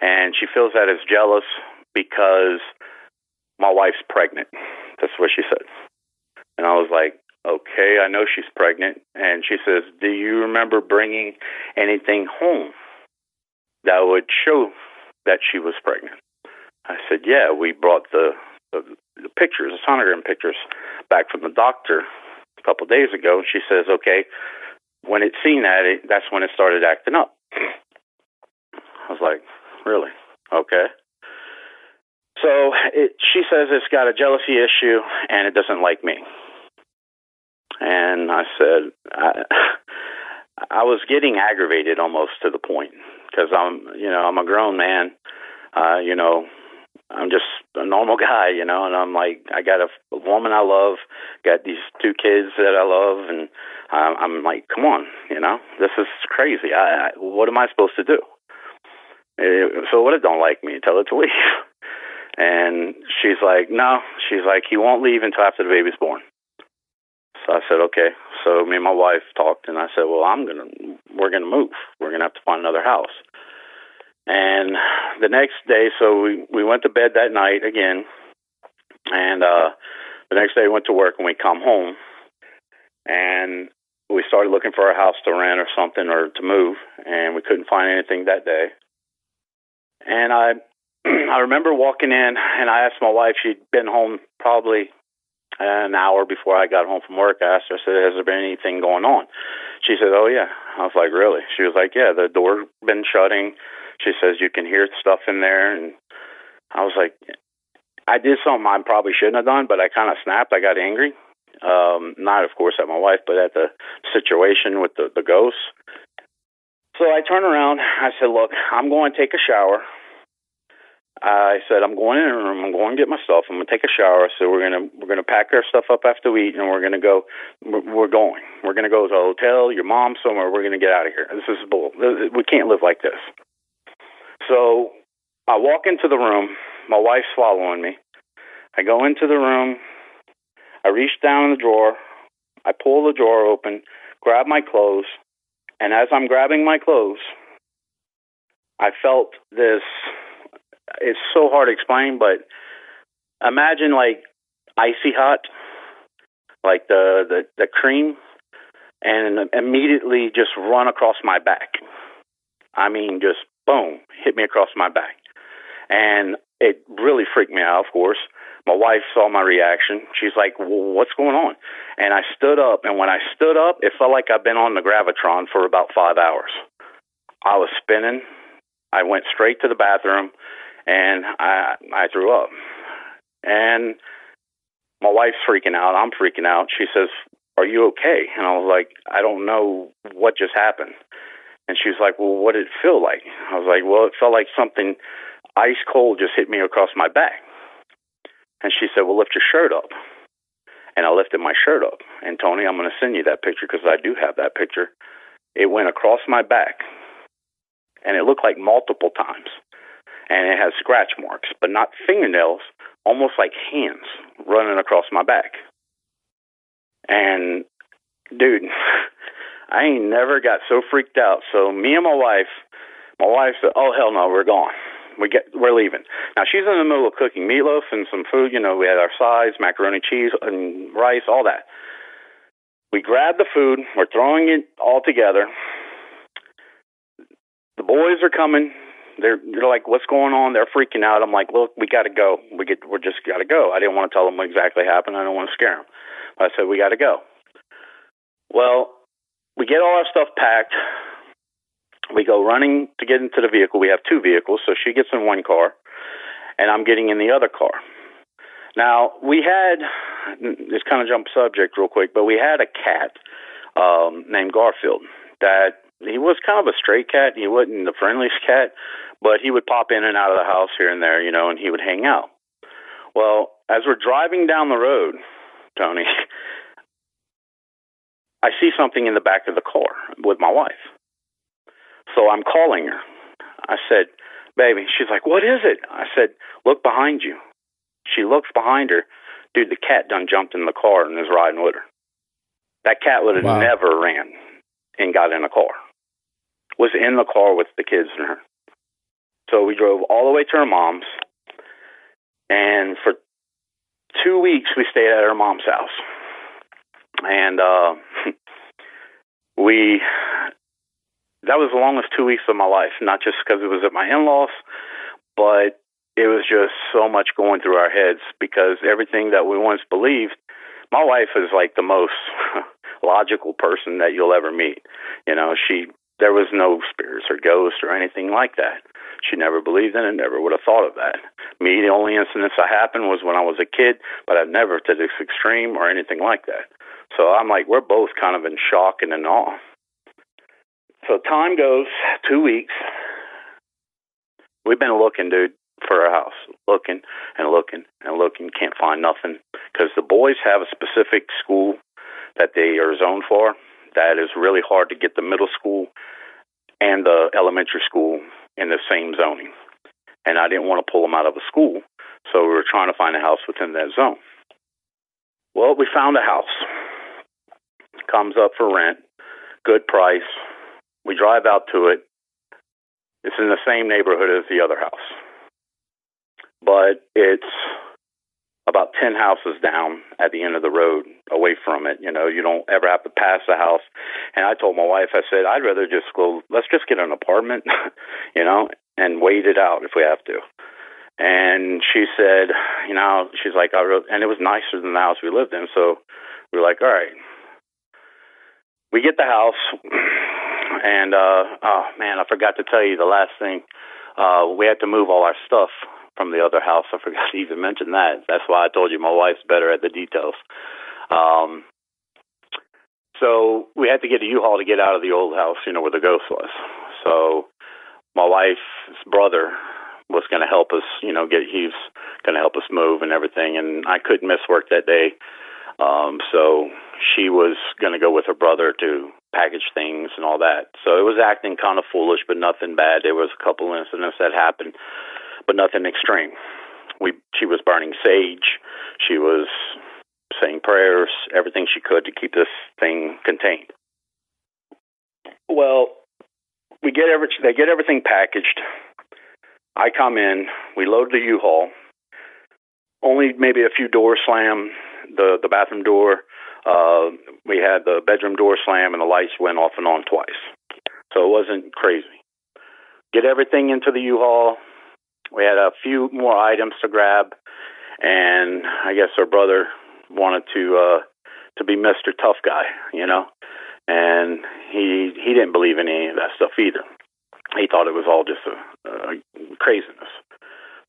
and she feels that it's jealous because my wife's pregnant. That's what she said. And I was like, okay, I know she's pregnant. And she says, do you remember bringing anything home? That would show that she was pregnant. I said, yeah, we brought the, the, the pictures, the sonogram pictures, back from the doctor a couple of days ago. She says, okay, when it seen that, it, that's when it started acting up. I was like, really? Okay. So it, she says it's got a jealousy issue and it doesn't like me. And I said, I, I was getting aggravated almost to the point because I'm, you know, I'm a grown man. Uh, you know, I'm just a normal guy, you know, and I'm like, I got a, a woman I love, got these two kids that I love, and I'm, like, come on, you know, this is crazy. I, I what am I supposed to do? Uh, so what? It don't like me. Tell it to leave. And she's like, no. She's like, he won't leave until after the baby's born. So I said, okay. So me and my wife talked, and I said, well, I'm gonna, we're gonna move. We're gonna have to find another house. And the next day, so we we went to bed that night again, and uh, the next day we went to work, and we come home, and we started looking for a house to rent or something or to move, and we couldn't find anything that day. And I I remember walking in, and I asked my wife. She'd been home probably an hour before I got home from work, I asked her, I said, Has there been anything going on? She said, Oh, yeah. I was like, Really? She was like, Yeah, the door been shutting. She says, You can hear stuff in there. And I was like, I did something I probably shouldn't have done, but I kind of snapped. I got angry. Um, not, of course, at my wife, but at the situation with the, the ghosts. So I turned around. I said, Look, I'm going to take a shower. I said, I'm going in the room. I'm going to get my stuff. I'm going to take a shower. So we're gonna we're gonna pack our stuff up after we eat, and we're gonna go. We're going. We're gonna go to a hotel. Your mom somewhere. We're gonna get out of here. This is bull. We can't live like this. So I walk into the room. My wife's following me. I go into the room. I reach down in the drawer. I pull the drawer open, grab my clothes, and as I'm grabbing my clothes, I felt this it's so hard to explain, but imagine like icy hot, like the the, the cream, and immediately just run across my back. I mean, just boom, hit me across my back, and it really freaked me out, of course. My wife saw my reaction. She's like, well, "What's going on?" And I stood up, and when I stood up, it felt like I've been on the gravitron for about five hours. I was spinning. I went straight to the bathroom, and I I threw up. And my wife's freaking out. I'm freaking out. She says, "Are you okay?" And I was like, "I don't know what just happened." And she was like, "Well, what did it feel like?" I was like, "Well, it felt like something ice cold just hit me across my back." And she said, "Well, lift your shirt up." And I lifted my shirt up. And Tony, I'm going to send you that picture because I do have that picture. It went across my back, and it looked like multiple times. And it has scratch marks, but not fingernails, almost like hands running across my back. And dude, I ain't never got so freaked out. So me and my wife, my wife said, "Oh hell no, we're gone. We get we're leaving." Now she's in the middle of cooking meatloaf and some food. You know, we had our sides, macaroni, cheese, and rice, all that. We grab the food. We're throwing it all together. The boys are coming. They're they're like, "What's going on?" They're freaking out. I'm like, "Look, we got to go. We get we're just got to go." I didn't want to tell them what exactly happened. I don't want to scare them. I said, "We got to go." Well, we get all our stuff packed. We go running to get into the vehicle. We have two vehicles, so she gets in one car, and I'm getting in the other car. Now we had this kind of jump subject real quick, but we had a cat um, named Garfield that he was kind of a stray cat. He wasn't the friendliest cat, but he would pop in and out of the house here and there, you know, and he would hang out. Well, as we're driving down the road, Tony, I see something in the back of the car with my wife. So I'm calling her. I said, Baby, she's like, What is it? I said, Look behind you. She looks behind her. Dude, the cat done jumped in the car and is riding with her. That cat would have Wow. never ran and got in a car. Was in the car with the kids and her. So we drove all the way to her mom's. And for two weeks, we stayed at her mom's house. And uh, we, that was the longest two weeks of my life, not just because it was at my in laws, but it was just so much going through our heads because everything that we once believed, my wife is like the most logical person that you'll ever meet. You know, she, there was no spirits or ghosts or anything like that. She never believed in it, never would have thought of that. Me, the only incidents that happened was when I was a kid, but I've never to this extreme or anything like that. So I'm like, we're both kind of in shock and in awe. So time goes, two weeks. We've been looking, dude, for a house, looking and looking and looking. Can't find nothing because the boys have a specific school that they are zoned for. That is really hard to get the middle school and the elementary school in the same zoning. And I didn't want to pull them out of a school, so we were trying to find a house within that zone. Well, we found a house. Comes up for rent, good price. We drive out to it. It's in the same neighborhood as the other house, but it's about 10 houses down at the end of the road away from it. You know, you don't ever have to pass the house. And I told my wife, I said, I'd rather just go, let's just get an apartment, you know, and wait it out if we have to. And she said, you know, she's like, I wrote, and it was nicer than the house we lived in. So we were like, all right. We get the house, and uh, oh man, I forgot to tell you the last thing. Uh, we had to move all our stuff from the other house. I forgot to even mention that. That's why I told you my wife's better at the details. Um, so we had to get a U-Haul to get out of the old house, you know, where the ghost was. So my wife's brother was going to help us, you know, get he was going to help us move and everything, and I couldn't miss work that day. Um, so she was going to go with her brother to package things and all that. So it was acting kind of foolish, but nothing bad. There was a couple incidents that happened, but nothing extreme. We she was burning sage. She was saying prayers, everything she could to keep this thing contained. Well, we get every they get everything packaged. I come in, we load the U-Haul. Only maybe a few doors slam, the the bathroom door. Uh, we had the bedroom door slam, and the lights went off and on twice. So it wasn't crazy. Get everything into the U-Haul. We had a few more items to grab, and I guess her brother wanted to uh, to be Mister Tough Guy, you know, and he he didn't believe in any of that stuff either. He thought it was all just a, a craziness.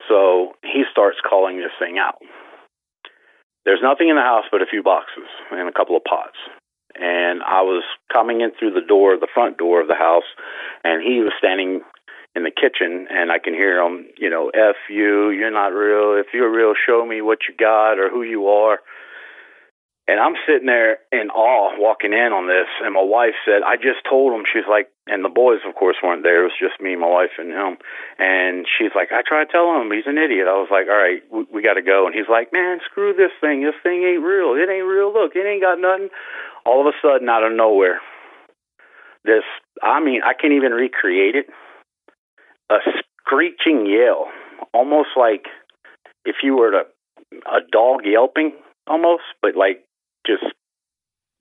So he starts calling this thing out. There's nothing in the house but a few boxes and a couple of pots. And I was coming in through the door, the front door of the house, and he was standing in the kitchen, and I can hear him, you know, F you, you're not real. If you're real, show me what you got or who you are. And I'm sitting there in awe walking in on this. And my wife said, I just told him, she's like, and the boys, of course, weren't there. It was just me, my wife, and him. And she's like, I tried telling him he's an idiot. I was like, all right, we, we got to go. And he's like, man, screw this thing. This thing ain't real. It ain't real. Look, it ain't got nothing. All of a sudden, out of nowhere, this, I mean, I can't even recreate it. A screeching yell, almost like if you were to, a dog yelping almost, but like just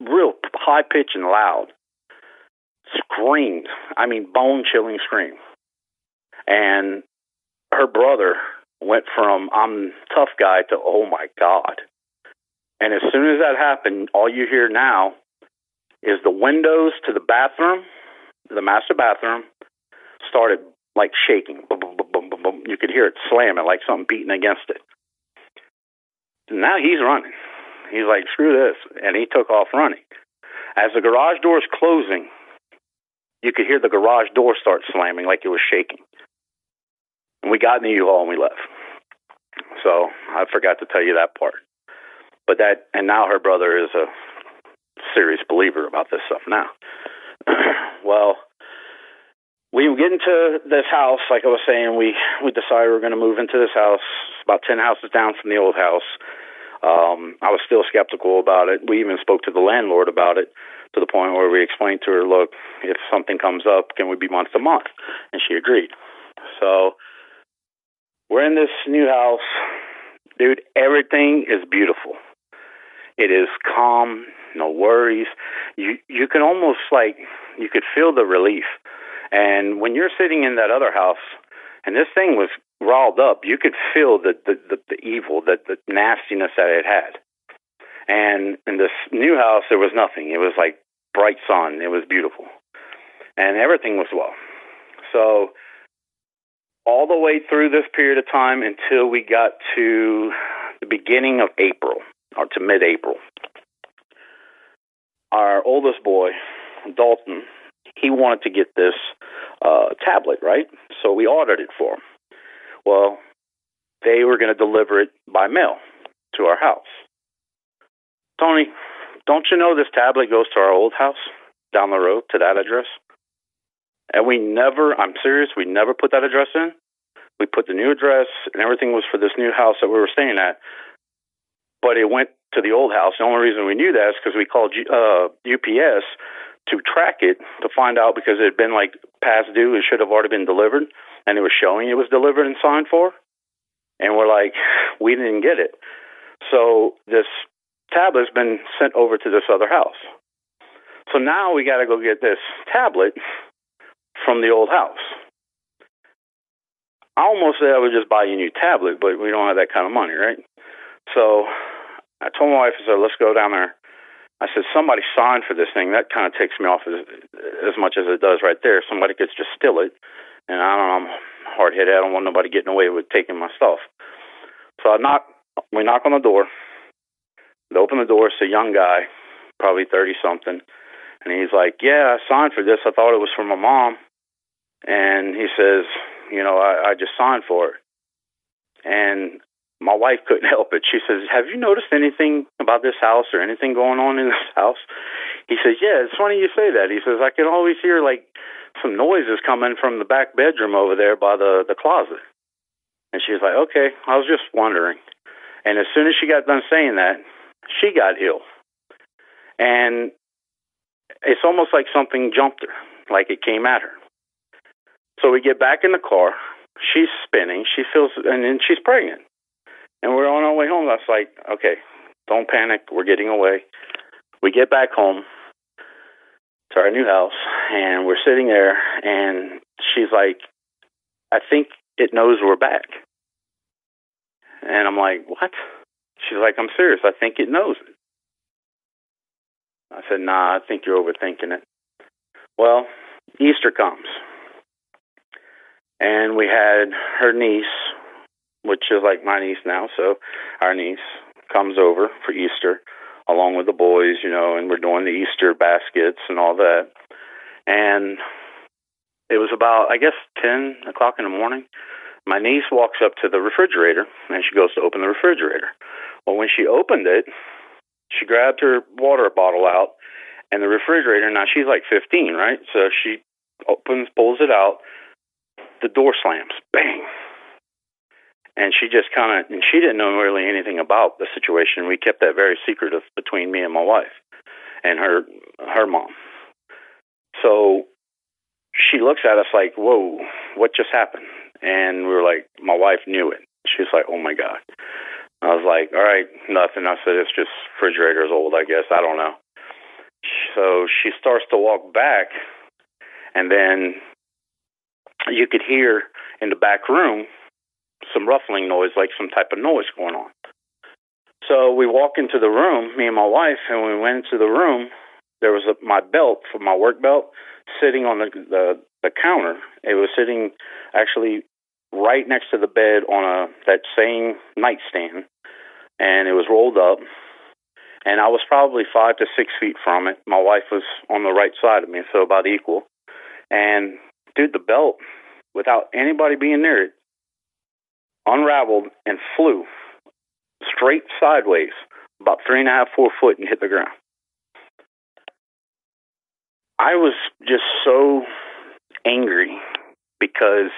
real high pitch and loud screamed. I mean, bone chilling scream. And her brother went from I'm tough guy to oh my god. And as soon as that happened, all you hear now is the windows to the bathroom, the master bathroom, started like shaking. Boom, boom, boom, boom, boom. You could hear it slamming like something beating against it. Now he's running. He's like, screw this. And he took off running. As the garage door is closing, you could hear the garage door start slamming like it was shaking. And we got in the U-Haul and we left. So I forgot to tell you that part. But that, and now her brother is a serious believer about this stuff now. well, we get into this house, like I was saying, we, we decided we are going to move into this house, about 10 houses down from the old house. Um, I was still skeptical about it. We even spoke to the landlord about it to the point where we explained to her, look, if something comes up, can we be month to month? And she agreed. So we're in this new house. Dude, everything is beautiful. It is calm, no worries. You you can almost like you could feel the relief. And when you're sitting in that other house and this thing was riled up, you could feel the the, the, the evil, that the nastiness that it had. And in this new house, there was nothing. It was like bright sun. It was beautiful, and everything was well. So all the way through this period of time until we got to the beginning of April or to mid-April, our oldest boy, Dalton, he wanted to get this uh, tablet, right? So we ordered it for him. Well, they were going to deliver it by mail to our house. Tony, don't you know this tablet goes to our old house down the road to that address? And we never, I'm serious, we never put that address in. We put the new address and everything was for this new house that we were staying at. But it went to the old house. The only reason we knew that is because we called uh, UPS to track it to find out because it had been like past due. It should have already been delivered and it was showing it was delivered and signed for. And we're like, we didn't get it. So this tablet's been sent over to this other house. So now we got to go get this tablet from the old house. I almost said I would just buy you a new tablet, but we don't have that kind of money, right? So I told my wife, I said, let's go down there. I said, somebody signed for this thing. That kind of takes me off as, as much as it does right there. Somebody could just steal it and I don't know, I'm hard headed. I don't want nobody getting away with taking my stuff. So I knock. We knock on the door. They open the door. It's a young guy, probably thirty something, and he's like, "Yeah, I signed for this. I thought it was for my mom." And he says, "You know, I, I just signed for it." And my wife couldn't help it. She says, "Have you noticed anything about this house or anything going on in this house?" He says, "Yeah, it's funny you say that." He says, "I can always hear like some noises coming from the back bedroom over there by the the closet. And she was like, okay, I was just wondering. And as soon as she got done saying that, she got ill. And it's almost like something jumped her, like it came at her. So we get back in the car. She's spinning. She feels, and then she's pregnant. And we're on our way home. I was like, okay, don't panic. We're getting away. We get back home to our new house, and we're sitting there, and she's like, I think it knows we're back. And I'm like, what? She's like, I'm serious. I think it knows it. I said, nah, I think you're overthinking it. Well, Easter comes. And we had her niece, which is like my niece now, so our niece comes over for Easter along with the boys, you know, and we're doing the Easter baskets and all that. And it was about, I guess, 10 o'clock in the morning. My niece walks up to the refrigerator and she goes to open the refrigerator. Well, when she opened it, she grabbed her water bottle out and the refrigerator. Now she's like 15, right? So she opens, pulls it out. The door slams. Bang. And she just kind of, and she didn't know really anything about the situation. We kept that very secretive between me and my wife and her, her mom. So she looks at us like, whoa, what just happened? And we were like, my wife knew it. She's like, oh my God. I was like, all right, nothing. I said, it's just refrigerator's old, I guess. I don't know. So she starts to walk back, and then you could hear in the back room some ruffling noise, like some type of noise going on. So we walk into the room, me and my wife, and we went into the room, there was a, my belt for my work belt sitting on the, the the counter. It was sitting actually right next to the bed on a that same nightstand, and it was rolled up. And I was probably five to six feet from it. My wife was on the right side of me, so about equal. And dude, the belt, without anybody being near it, unraveled and flew straight sideways, about three and a half, four foot, and hit the ground. I was just so angry because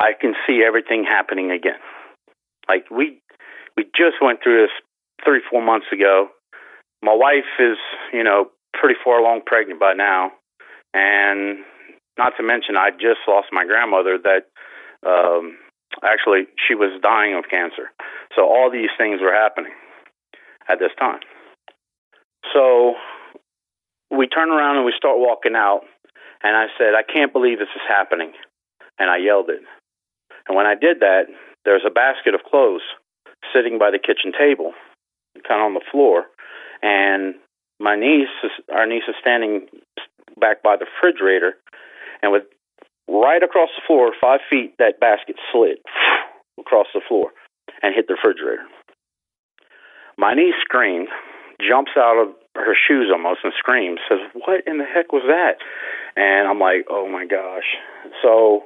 I can see everything happening again. Like we we just went through this three, four months ago. My wife is, you know, pretty far along pregnant by now. And not to mention I just lost my grandmother that um actually she was dying of cancer. So all these things were happening at this time. So we turn around and we start walking out and I said, I can't believe this is happening. And I yelled it. And when I did that, there's a basket of clothes sitting by the kitchen table, kind of on the floor. And my niece, our niece is standing back by the refrigerator. And with right across the floor, five feet, that basket slid across the floor and hit the refrigerator. My niece screamed, jumps out of her shoes almost and screams, says, What in the heck was that? And I'm like, Oh my gosh. So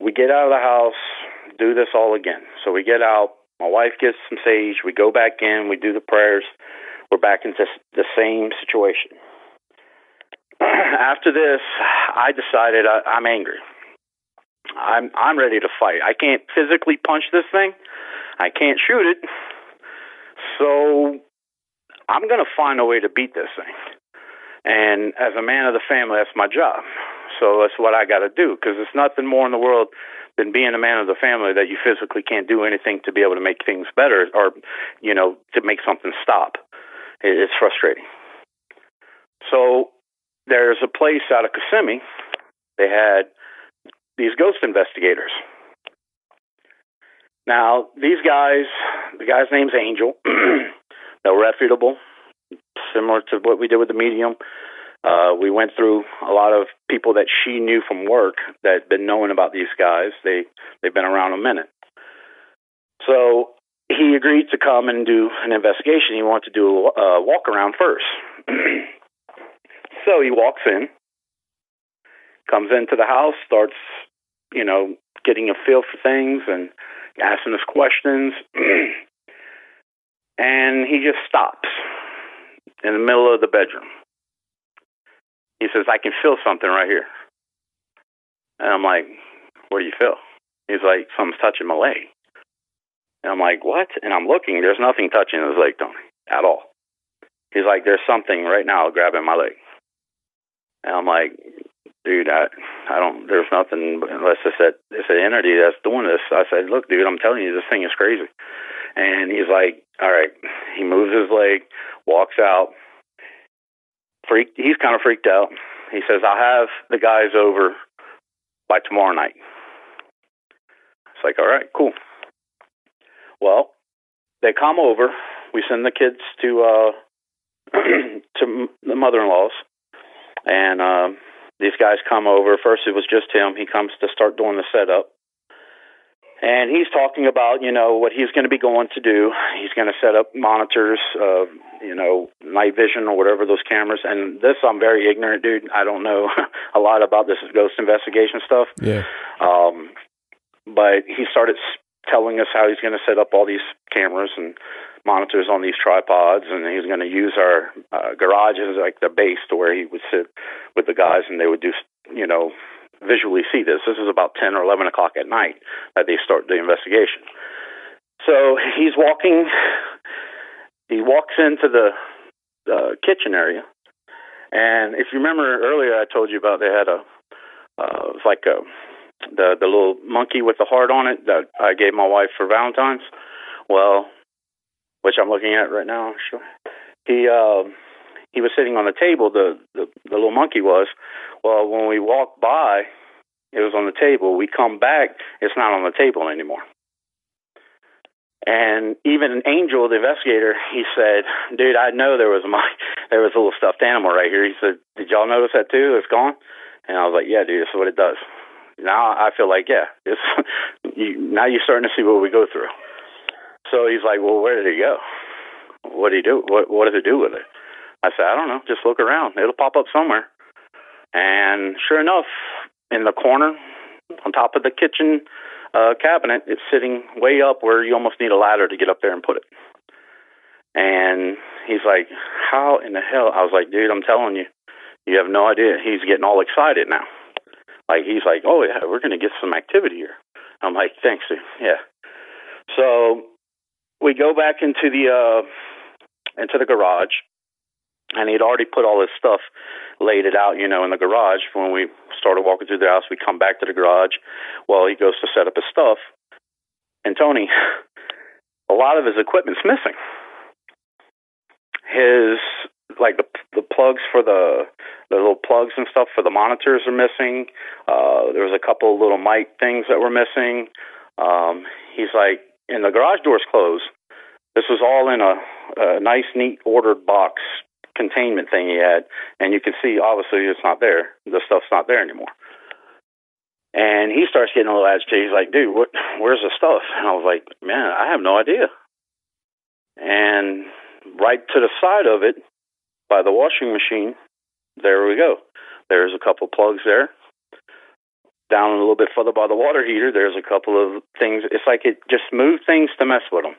we get out of the house, do this all again. So we get out, my wife gets some sage, we go back in, we do the prayers, we're back into the same situation. After this, I decided I, I'm angry. I'm I'm ready to fight. I can't physically punch this thing. I can't shoot it. So I'm going to find a way to beat this thing. And as a man of the family, that's my job. So that's what I got to do because there's nothing more in the world than being a man of the family that you physically can't do anything to be able to make things better or, you know, to make something stop. It's frustrating. So there's a place out of Kissimmee. They had these ghost investigators. Now, these guys, the guy's name's Angel. They're reputable, similar to what we did with the medium. Uh, we went through a lot of people that she knew from work that had been knowing about these guys. They they've been around a minute. So he agreed to come and do an investigation. He wanted to do a walk around first. so he walks in, comes into the house, starts, you know, getting a feel for things and asking us questions. and he just stops in the middle of the bedroom. He says, I can feel something right here. And I'm like, What do you feel? He's like, Something's touching my leg. And I'm like, What? And I'm looking, there's nothing touching his leg, Tony, at all. He's like, There's something right now grabbing my leg. And I'm like, dude, I, I don't. There's nothing unless it's that it's an entity that's doing this. I said, look, dude, I'm telling you, this thing is crazy. And he's like, all right. He moves his leg, walks out. Freaked. He's kind of freaked out. He says, I'll have the guys over by tomorrow night. It's like, all right, cool. Well, they come over. We send the kids to uh, to the mother-in-law's, and um, these guys come over. First, it was just him. He comes to start doing the setup, and he's talking about you know what he's going to be going to do. He's going to set up monitors, uh, you know, night vision or whatever those cameras. And this, I'm very ignorant, dude. I don't know a lot about this ghost investigation stuff. Yeah. Um, but he started telling us how he's going to set up all these cameras and monitors on these tripods, and he's going to use our uh, garage as like the base to where he would sit with the guys, and they would do, you know, visually see this. This is about ten or eleven o'clock at night that they start the investigation. So he's walking. He walks into the uh, kitchen area, and if you remember earlier, I told you about they had a uh, it's like a the the little monkey with the heart on it that I gave my wife for Valentine's. Well, which I'm looking at right now. He uh, he was sitting on the table. The, the the little monkey was. Well, when we walked by, it was on the table. We come back, it's not on the table anymore. And even Angel, the investigator, he said, "Dude, I know there was a mon- there was a little stuffed animal right here." He said, "Did y'all notice that too? It's gone." And I was like, "Yeah, dude, this is what it does." Now I feel like, yeah, it's you, now you're starting to see what we go through. So he's like, "Well, where did it go? What did he do? What what does it do with it?" I said, "I don't know. Just look around. It'll pop up somewhere." And sure enough, in the corner, on top of the kitchen uh, cabinet, it's sitting way up where you almost need a ladder to get up there and put it. And he's like, "How in the hell?" I was like, "Dude, I'm telling you, you have no idea." He's getting all excited now. Like he's like, "Oh yeah, we're gonna get some activity here." I'm like, "Thanks, dude. Yeah." So we go back into the uh, into the garage, and he'd already put all his stuff, laid it out, you know, in the garage. When we started walking through the house, we come back to the garage. Well, he goes to set up his stuff, and Tony, a lot of his equipment's missing. His like the the plugs for the the little plugs and stuff for the monitors are missing. Uh, there was a couple little mic things that were missing. Um, he's like, and the garage door's closed. This was all in a, a nice, neat, ordered box containment thing he had, and you can see obviously it's not there. The stuff's not there anymore. And he starts getting a little agitated. He's like, "Dude, what? Where's the stuff?" And I was like, "Man, I have no idea." And right to the side of it, by the washing machine, there we go. There's a couple plugs there. Down a little bit further by the water heater, there's a couple of things. It's like it just moved things to mess with him.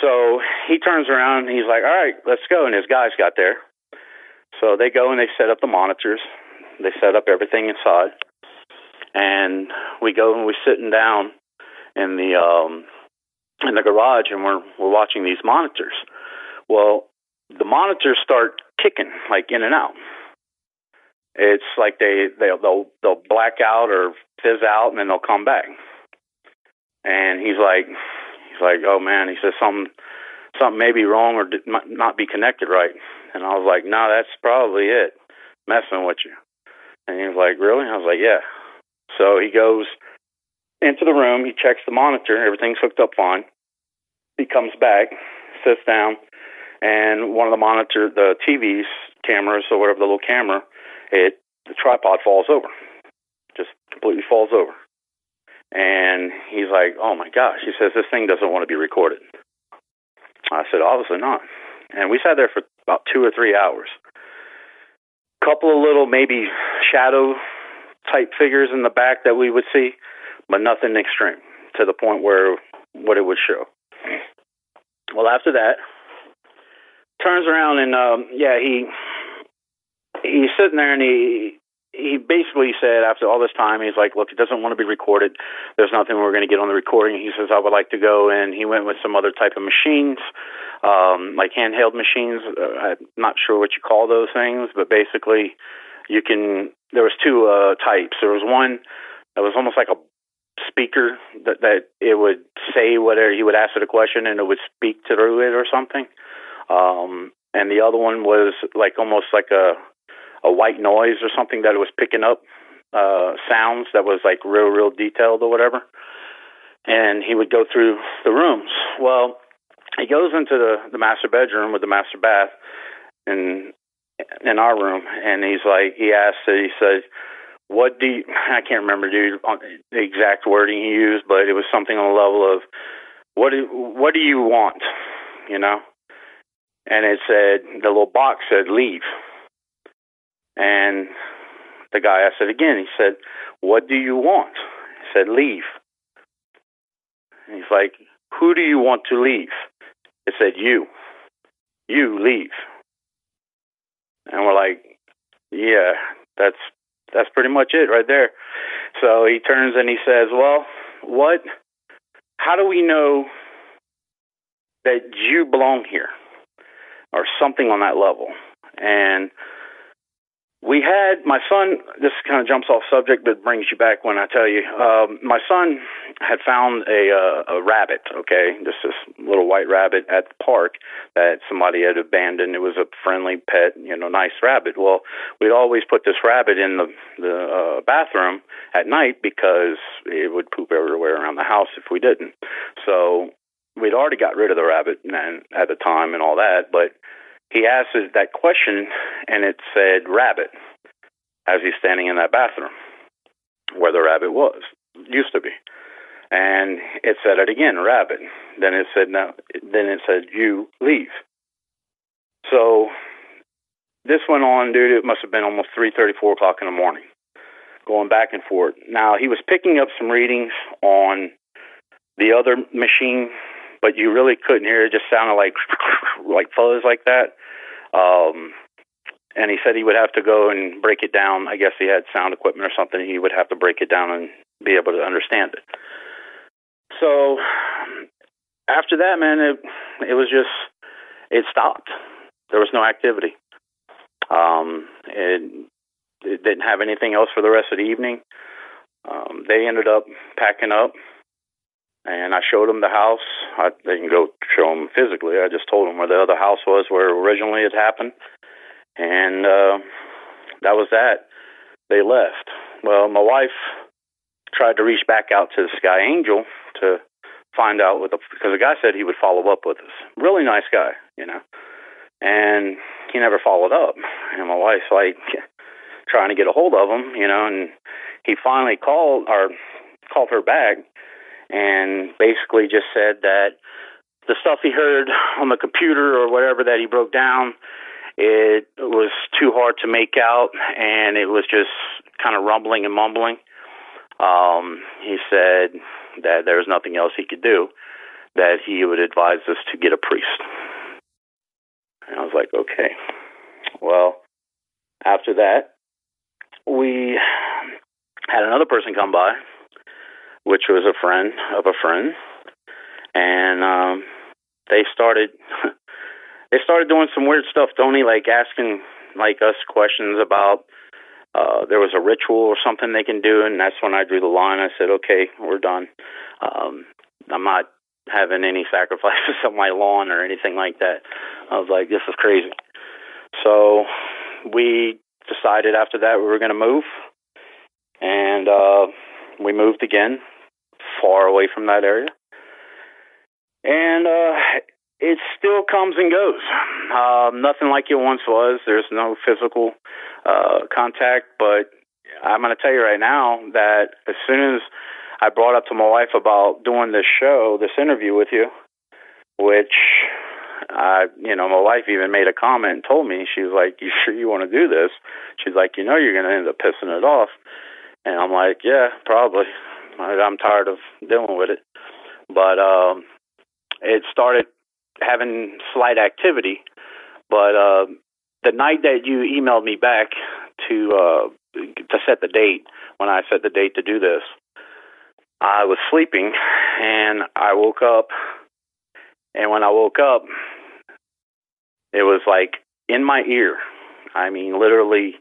So he turns around and he's like, "All right, let's go." And his guys got there. So they go and they set up the monitors. They set up everything inside, and we go and we're sitting down in the um, in the garage, and we're we're watching these monitors. Well, the monitors start kicking like in and out. It's like they they'll they'll, they'll black out or fizz out, and then they'll come back. And he's like, he's like, oh man, he says something something may be wrong or might not be connected right. And I was like, no, that's probably it, messing with you. And he was like, really? I was like, yeah. So he goes into the room, he checks the monitor, everything's hooked up fine. He comes back, sits down, and one of the monitor, the TV's cameras or whatever, the little camera, it the tripod falls over, just completely falls over. And he's like, "Oh my gosh!" He says, "This thing doesn't want to be recorded." I said, "Obviously not." And we sat there for about two or three hours. Couple of little maybe shadow type figures in the back that we would see, but nothing extreme to the point where what it would show. Well, after that, turns around and um, yeah, he he's sitting there and he he basically said after all this time he's like, look, it doesn't want to be recorded. There's nothing we're going to get on the recording. He says I would like to go and he went with some other type of machines, um, like handheld machines. Uh, I'm not sure what you call those things, but basically you can. There was two uh, types. There was one that was almost like a speaker that that it would say whatever he would ask it a question and it would speak through it or something. Um, and the other one was like almost like a a white noise or something that it was picking up uh, sounds that was like real real detailed or whatever. and he would go through the rooms. Well, he goes into the the master bedroom with the master bath, in in our room, and he's like, he asked, he said, "What do you?" I can't remember, dude, the exact wording he used, but it was something on the level of, "What do What do you want?" You know, and it said the little box said leave, and the guy asked it again. He said, "What do you want?" He said, "Leave." And he's like, "Who do you want to leave?" It said, "You, you leave." And we're like, "Yeah, that's that's pretty much it right there." So he turns and he says, "Well, what? How do we know that you belong here, or something on that level?" And we had my son. This kind of jumps off subject, but brings you back when I tell you. Um, my son had found a uh, a rabbit. Okay, just this little white rabbit at the park that somebody had abandoned. It was a friendly pet, you know, nice rabbit. Well, we'd always put this rabbit in the the uh, bathroom at night because it would poop everywhere around the house if we didn't. So we'd already got rid of the rabbit and at the time and all that, but he asked that question, and it said rabbit as he's standing in that bathroom where the rabbit was, used to be. And it said it again, rabbit. Then it said no. Then it said you leave. So this went on, dude. It must have been almost three thirty, four o'clock in the morning, going back and forth. Now he was picking up some readings on the other machine but you really couldn't hear it. It just sounded like like fuzz like that. Um, and he said he would have to go and break it down. I guess he had sound equipment or something. He would have to break it down and be able to understand it. So after that, man, it it was just it stopped. There was no activity. Um, it it didn't have anything else for the rest of the evening. Um, they ended up packing up and I showed them the house. I didn't go show them physically. I just told them where the other house was, where originally it happened, and uh, that was that. They left. Well, my wife tried to reach back out to the Sky Angel to find out what the because the guy said he would follow up with us. Really nice guy, you know, and he never followed up. And my wife's like trying to get a hold of him, you know, and he finally called or called her back and basically just said that the stuff he heard on the computer or whatever that he broke down, it was too hard to make out, and it was just kind of rumbling and mumbling. Um, he said that there was nothing else he could do, that he would advise us to get a priest. And I was like, okay. Well, after that, we had another person come by which was a friend of a friend, and um, they started they started doing some weird stuff, Tony, like asking like us questions about uh, there was a ritual or something they can do, and that's when I drew the line. I said, okay, we're done. Um, I'm not having any sacrifices on my lawn or anything like that. I was like, this is crazy. So we decided after that we were going to move, and uh, we moved again far away from that area. And uh, it still comes and goes. Um, nothing like it once was. There's no physical uh, contact, but I'm going to tell you right now that as soon as I brought up to my wife about doing this show, this interview with you, which I, you know, my wife even made a comment and told me, she was like, You sure you want to do this? She's like, You know, you're going to end up pissing it off. And I'm like, Yeah, probably. I'm tired of dealing with it. But um, it started having slight activity. But uh, the night that you emailed me back to uh, to set the date, when I set the date to do this, I was sleeping and I woke up. And when I woke up, it was like in my ear. I mean, literally,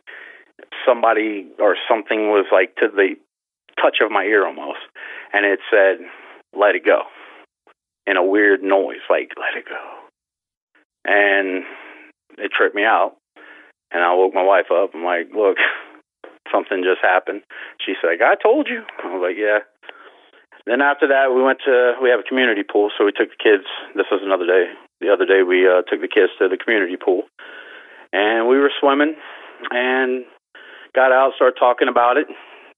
somebody or something was like to the touch of my ear almost, and it said, "Let it go," in a weird noise, like "Let it go," and it tripped me out. And I woke my wife up. I'm like, "Look, something just happened." She's like, "I told you." I was like, "Yeah." then after that, we went to we have a community pool, so we took the kids. This was another day. The other day, we uh, took the kids to the community pool, and we were swimming, and got out, started talking about it,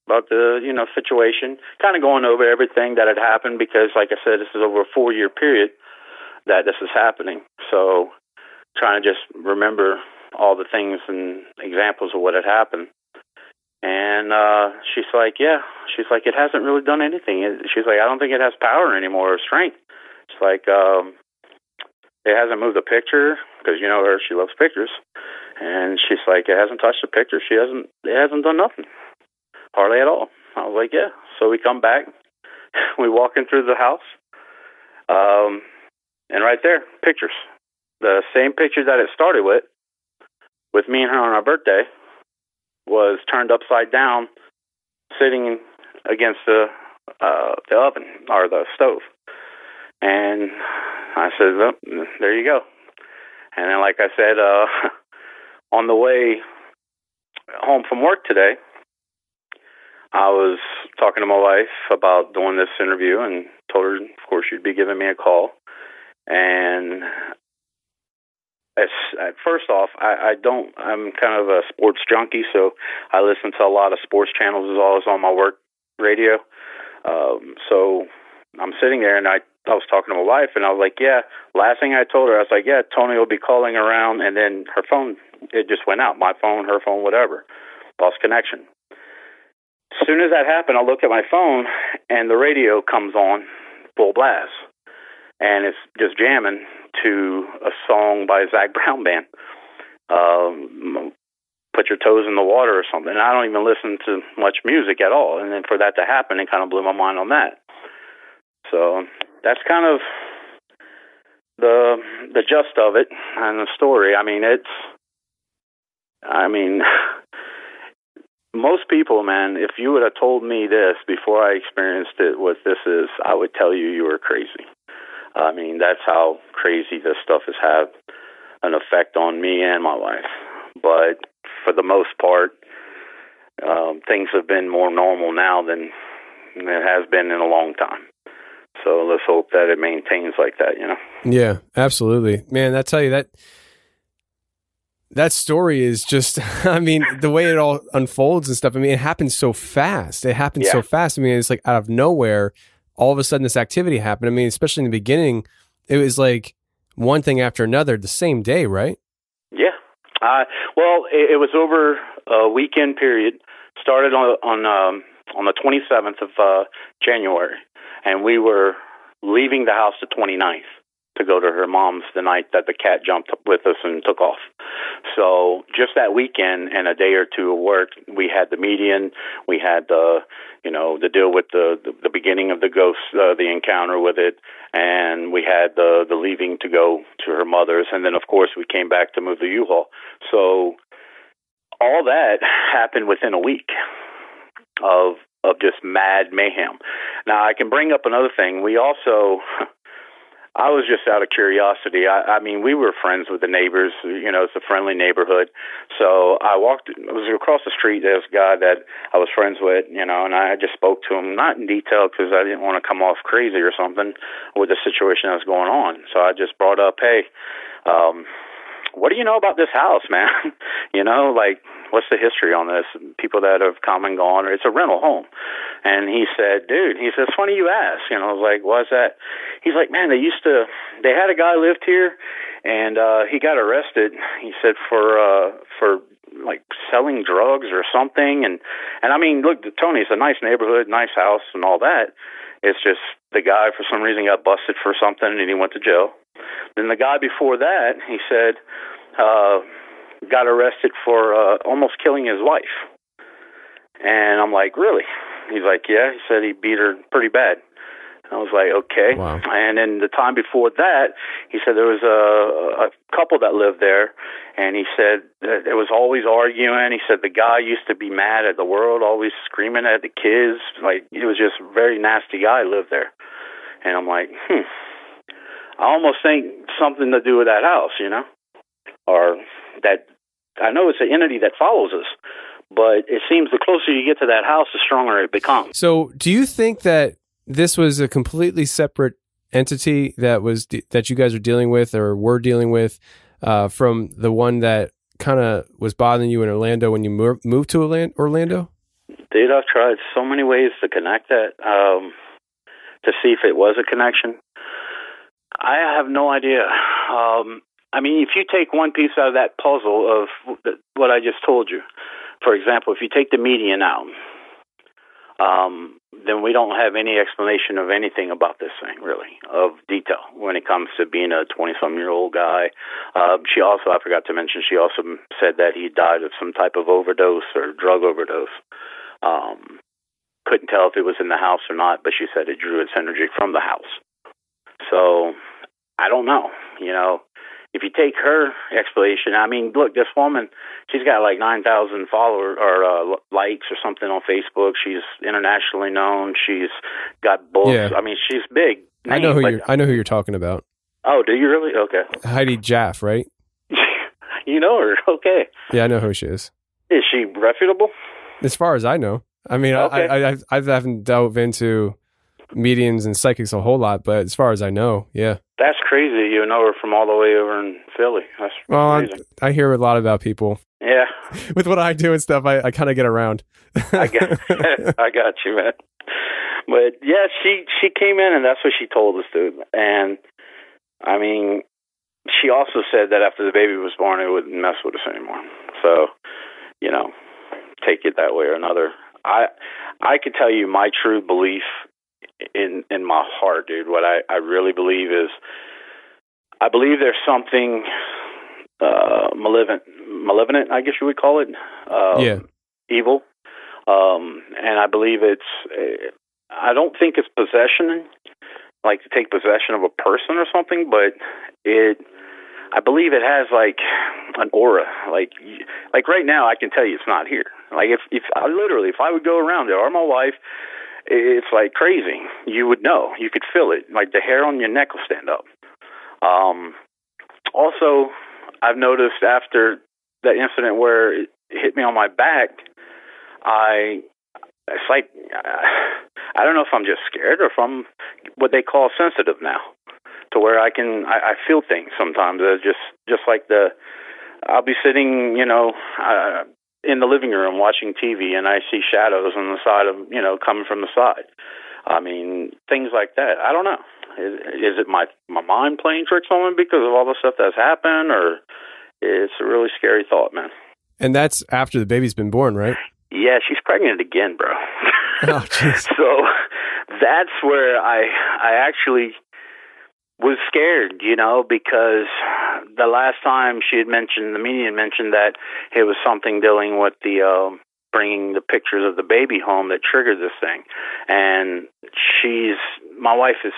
about the you know situation, kind of going over everything that had happened because, like I said, this is over a four year period that this is happening. So, trying to just remember all the things and examples of what had happened. And uh she's like, yeah. She's like, it hasn't really done anything. She's like, I don't think it has power anymore or strength. It's like, um, it hasn't moved a picture because you know her, she loves pictures. And she's like, it hasn't touched a picture. She hasn't, it hasn't done nothing, hardly at all. I was like, yeah. So we come back, we walk in through the house, um, and right there, pictures, the same picture that it started with, with me and her on our birthday, was turned upside down, sitting against the uh, the oven or the stove. And I said, well, "There you go." And then, like I said, uh, on the way home from work today, I was talking to my wife about doing this interview, and told her, of course, she'd be giving me a call. And as, first off, I, I don't. I'm kind of a sports junkie, so I listen to a lot of sports channels as well as on my work radio. Um, so I'm sitting there, and I I was talking to my wife, and I was like, "Yeah." Last thing I told her, I was like, "Yeah, Tony will be calling around," and then her phone it just went out. My phone, her phone, whatever, lost connection. As soon as that happened, I look at my phone, and the radio comes on full blast, and it's just jamming to a song by Zac Brown Band. Um, put your toes in the water or something. And I don't even listen to much music at all. And then for that to happen, it kind of blew my mind on that. So that's kind of the the gist of it and the story. I mean, it's. I mean, most people, man, if you would have told me this before I experienced it, what this is, I would tell you you were crazy. I mean, that's how crazy this stuff has had an effect on me and my wife. But for the most part, um, things have been more normal now than it has been in a long time. So let's hope that it maintains like that, you know. Yeah, absolutely. Man, I tell you that that story is just I mean, the way it all unfolds and stuff, I mean, it happens so fast. It happens Yeah. so fast. I mean, it's like out of nowhere, all of a sudden this activity happened. I mean, especially in the beginning, it was like one thing after another the same day, right? Yeah. Uh, well, it, it was over a weekend period. Started on on um, on the 27th of uh, January, and we were leaving the house the 29th to go to her mom's the night that the cat jumped up with us and took off. So just that weekend and a day or two of work, we had the medium, we had the you know the deal with the the, the beginning of the ghost, uh, the encounter with it, and we had the the leaving to go to her mother's, and then of course we came back to move the U-Haul. So all that happened within a week of of just mad mayhem. Now I can bring up another thing. We also I was just out of curiosity. I, I mean, we were friends with the neighbors. You know, it's a friendly neighborhood. So I walked. I was across the street. There's a guy that I was friends with. You know, and I just spoke to him, not in detail because I didn't want to come off crazy or something with the situation that was going on. So I just brought up, hey. um what do you know about this house, man? you know, like what's the history on this? People that have come and gone, or it's a rental home. And he said, dude, he said, it's funny you ask. You know, I was like, what's that? He's like, man, they used to, they had a guy lived here, and uh he got arrested. He said for uh for like selling drugs or something. And and I mean, look, Tony, it's a nice neighborhood, nice house, and all that. It's just the guy for some reason got busted for something, and he went to jail. Then the guy before that, he said, uh, got arrested for uh, almost killing his wife. And I'm like, really? He's like, yeah. He said he beat her pretty bad. I was like, okay. Wow. And then the time before that, he said there was a, a couple that lived there, and he said that it was always arguing. He said the guy used to be mad at the world, always screaming at the kids. Like it was just a very nasty guy lived there. And I'm like, hmm. I almost think something to do with that house, you know, or that I know it's an entity that follows us, but it seems the closer you get to that house, the stronger it becomes. So, do you think that this was a completely separate entity that was de- that you guys are dealing with or were dealing with uh, from the one that kind of was bothering you in Orlando when you mo- moved to Orlan- Orlando? Dude, I've tried so many ways to connect that um, to see if it was a connection. I have no idea. Um, I mean, if you take one piece out of that puzzle of what I just told you, for example, if you take the medium out, um, then we don't have any explanation of anything about this thing, really, of detail when it comes to being a 20 some year old guy. Uh, she also, I forgot to mention, she also said that he died of some type of overdose or drug overdose. Um, couldn't tell if it was in the house or not, but she said it drew its energy from the house. So I don't know. You know, if you take her explanation, I mean, look, this woman, she's got like 9,000 followers or uh, likes or something on Facebook. She's internationally known. She's got books. Yeah. I mean, she's big. I know who name, you're. I know who you're talking about. Oh, do you really? Okay. Heidi Jaff, right? You know her. Okay. Yeah, I know who she is. Is she reputable? As far as I know, I mean, Okay. I, I, I, I haven't delved into mediums and psychics a whole lot, but as far as I know, yeah. That's crazy. You know her from all the way over in Philly. That's Well, I. I hear a lot about people Yeah. with what I do and stuff. I, I kind of get around. I got, I got you, man. But yeah, she she came in and that's what she told us, dude. And I mean, she also said that after the baby was born, it wouldn't mess with us anymore. So, you know, take it that way or another. I I could tell you my true belief in in my heart, dude. What I I really believe is, I believe there's something uh malevolent, malevolent, I guess you would call it. Um, yeah. evil. Um, and I believe it's, uh, I don't think it's possession, like to take possession of a person or something, but it, I believe it has like an aura. Like, y- like right now, I can tell you it's not here. Like if, if I literally, if I would go around there or my wife, it's like crazy. You would know. You could feel it. Like the hair on your neck will stand up. Um, also, I've noticed after that incident where it hit me on my back, I it's like I don't know if I'm just scared or if I'm what they call sensitive now, to where I can I, I feel things sometimes. Just just like the I'll be sitting, you know, uh, in the living room watching TV, and I see shadows on the side of you know coming from the side. I mean things like that. I don't know. Is, is it my my mind playing tricks on me because of all the stuff that's happened, or it's a really scary thought, man. And that's after the baby's been born, right? Yeah, she's pregnant again, bro. Oh, jeez. so that's where I I actually was scared, you know, because the last time she had mentioned the medium mentioned that it was something dealing with the um bringing the pictures of the baby home that triggered this thing, and she's my wife is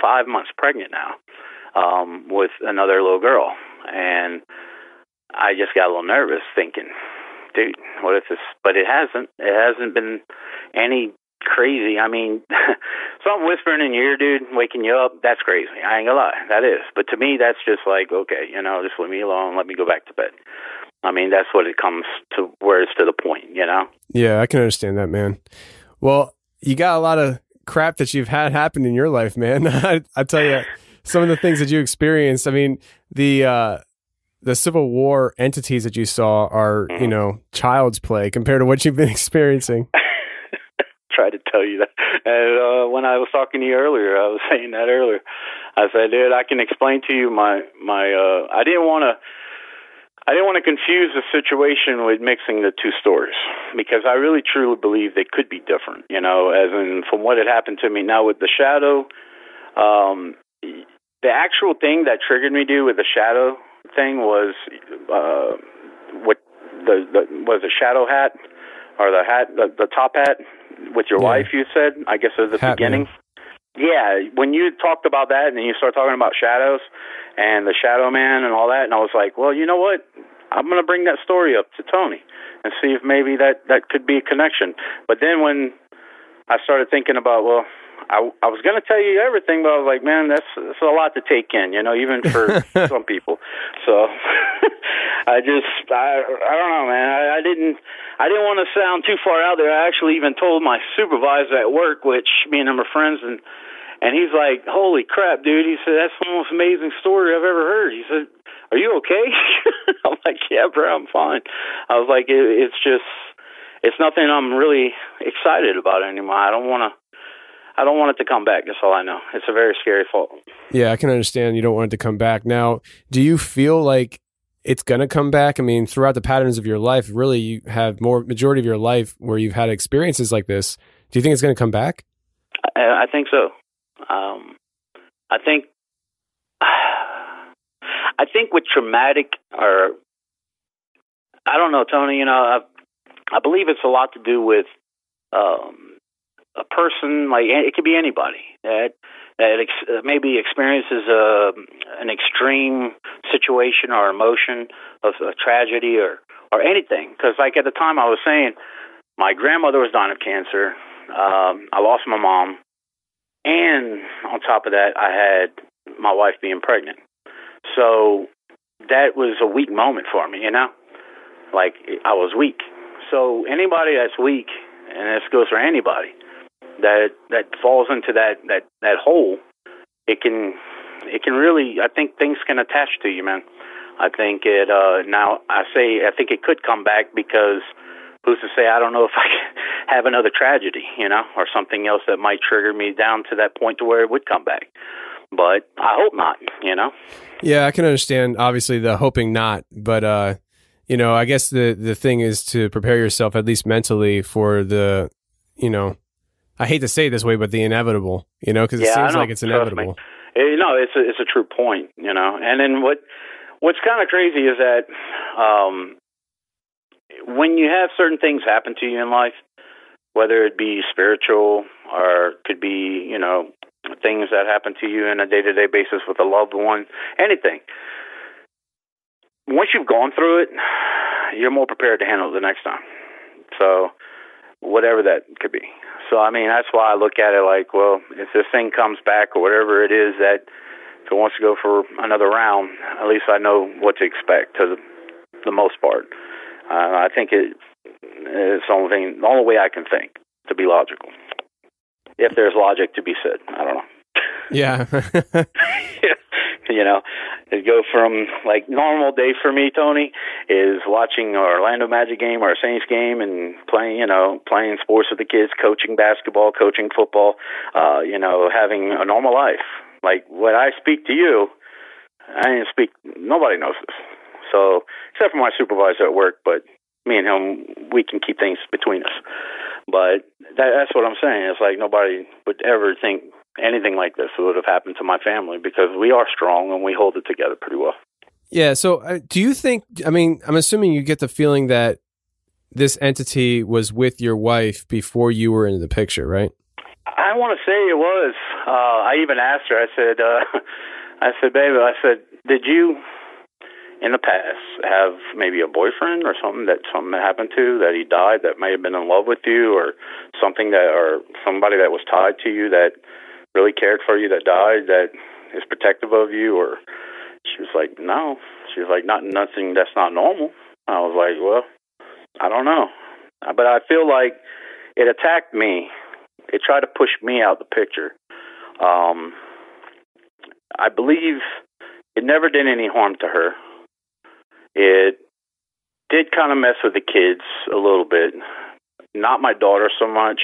five months pregnant now um, with another little girl, and I just got a little nervous thinking, dude, what if this? But it hasn't. It hasn't been any crazy. I mean, something whispering in your ear, dude, waking you up. That's crazy. I ain't gonna lie, that is. But to me, that's just like, okay, you know, just leave me alone. Let me go back to bed. I mean, that's what it comes to. Where it's to the point, you know. Yeah, I can understand that, man. Well, you got a lot of crap that you've had happen in your life, man. I, I tell you, some of the things that you experienced. I mean, the uh, the Civil War entities that you saw are, you know, child's play compared to what you've been experiencing. Tell you that. And uh, when I was talking to you earlier, I was saying that earlier. I said, dude, I can explain to you my my. Uh, I didn't want to. I didn't want to confuse the situation with mixing the two stories because I really truly believe they could be different. You know, as in from what had happened to me now with the shadow. Um, the actual thing that triggered me to with the shadow thing was uh, what the, the was the shadow hat or the hat the, the top hat with your Yeah. wife. You said I guess at the Hat beginning. man. Yeah, when you talked about that and then you start talking about shadows and the shadow man and all that, and I was like, well, you know what? I'm going to bring that story up to Tony and see if maybe that that could be a connection. But then when I started thinking about, well, I I was gonna tell you everything, but I was like, man, that's that's a lot to take in, you know, even for some people. So I just I I don't know, man. I, I didn't I didn't want to sound too far out there. I actually even told my supervisor at work, which me and him are friends, and and he's like, "Holy crap, dude!" He said, "That's the most amazing story I've ever heard." He said, "Are you okay?" I'm like, "Yeah, bro, I'm fine." I was like, it, "It's just, it's nothing I'm really excited about anymore. I don't want to." I don't want it to come back. That's all I know. It's a very scary thought. Yeah, I can understand you don't want it to come back. Now, do you feel like it's going to come back? I mean, throughout the patterns of your life, really, you have more majority of your life where you've had experiences like this. Do you think it's going to come back? I, I think so. Um, I think, I think with traumatic or, I don't know, Tony. You know, I, I believe it's a lot to do with um, a person. Like it could be anybody that that ex- maybe experiences a an extreme situation or emotion of a tragedy or or anything. Because like at the time I was saying, my grandmother was dying of cancer. Um, I lost my mom, and on top of that, I had my wife being pregnant. So that was a weak moment for me, you know. Like I was weak. So anybody that's weak, and this goes for anybody, that that falls into that that that hole, it can it can really I think things can attach to you, man. I think it uh now I say I think it could come back because who's to say I don't know if I have another tragedy, you know, or something else that might trigger me down to that point to where it would come back. But I hope not, you know. Yeah, I can understand obviously the hoping not, but uh you know, I guess the the thing is to prepare yourself at least mentally for the, you know, I hate to say it this way, but the inevitable, you know, because it yeah, seems like it's inevitable. You know, it's a, it's a true point, you know. And then what what's kind of crazy is that um, when you have certain things happen to you in life, whether it be spiritual or could be, you know, things that happen to you on a day to day basis with a loved one, anything. Once you've gone through it, you're more prepared to handle it the next time. So, whatever that could be. So, I mean, that's why I look at it like, well, if this thing comes back or whatever it is that if it wants to go for another round, at least I know what to expect to the, the most part. Uh, I think it, it's the only thing, the only way I can think to be logical. If there's logic to be said, I don't know. Yeah. you know, it go from like normal day for me, Tony, is watching an Orlando Magic game or a Saints game and playing, you know, playing sports with the kids, coaching basketball, coaching football, uh, you know, having a normal life. Like when I speak to you, I didn't speak. Nobody knows this. So except for my supervisor at work, but me and him, we can keep things between us. But that, that's what I'm saying. It's like nobody would ever think anything like this would have happened to my family because we are strong and we hold it together pretty well. Yeah. So, uh, do you think? I mean, I'm assuming you get the feeling that this entity was with your wife before you were in the picture, right? I want to say it was. Uh, I even asked her. I said, uh, "I said, baby, I said, did you in the past have maybe a boyfriend or something that something that happened to that he died that may have been in love with you or something that or somebody that was tied to you that really cared for you that died that is protective of you or she was like no. She was like not nothing that's not normal. I was like well i don't know. But i feel like it attacked me. It tried to push me out the picture. Um i believe it never did any harm to her. It did kind of mess with the kids a little bit. Not my daughter so much.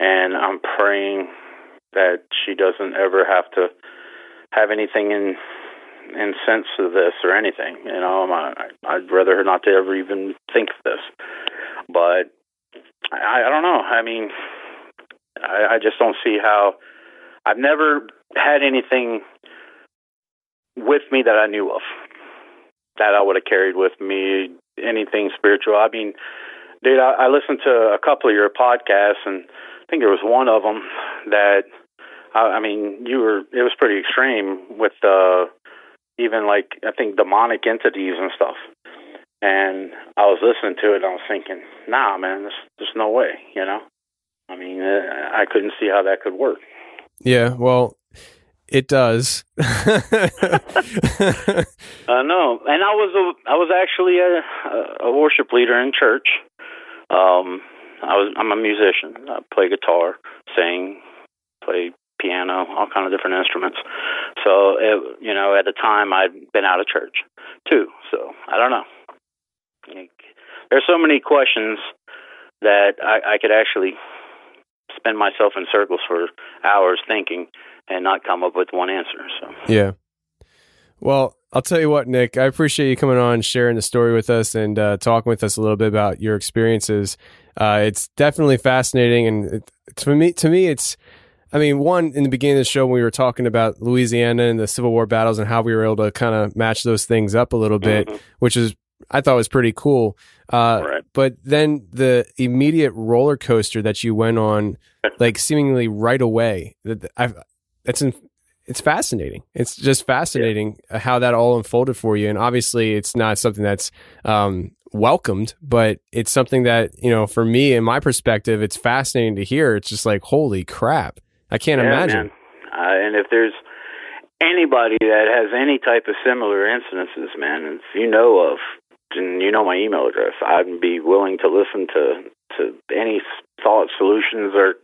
And I'm praying that she doesn't ever have to have anything in in sense of this or anything. You know, I, I'd rather her not to ever even think of this. But I, I don't know. I mean, I, I just don't see how. I've never had anything with me that I knew of that I would have carried with me. Anything spiritual. I mean, dude, I, I listened to a couple of your podcasts, and I think there was one of them that, I, I mean, you were. It was pretty extreme with uh, even like I think demonic entities and stuff. And I was listening to it, and I was thinking, nah, man, there's, there's no way, you know. I mean, uh, I couldn't see how that could work. Yeah, well, it does. Uh, no, and I was a, I was actually a, a worship leader in church. Um, I was I'm a musician. I play guitar, sing, play piano, all kind of different instruments. So it, you know, at the time I'd been out of church too. So I don't know. There's so many questions that I, I could actually spend myself in circles for hours thinking and not come up with one answer. So yeah. Well, I'll tell you what, Nick. I appreciate you coming on, sharing the story with us, and uh, talking with us a little bit about your experiences. Uh, it's definitely fascinating, and it, to me, to me, it's. I mean, one in the beginning of the show when we were talking about Louisiana and the Civil War battles and how we were able to kind of match those things up a little bit, Mm-hmm. which is I thought was pretty cool. Uh, But then the immediate roller coaster that you went on, like seemingly right away, that I that's in, it's fascinating. It's just fascinating how that all unfolded for you. And obviously, it's not something that's um, welcomed, but it's something that you know, for me, in my perspective, it's fascinating to hear. It's just like, holy crap! I can't Yeah, imagine. Uh, and if there's anybody that has any type of similar incidences, man, if you know of, and you know my email address, I'd be willing to listen to to any thoughts, solutions, or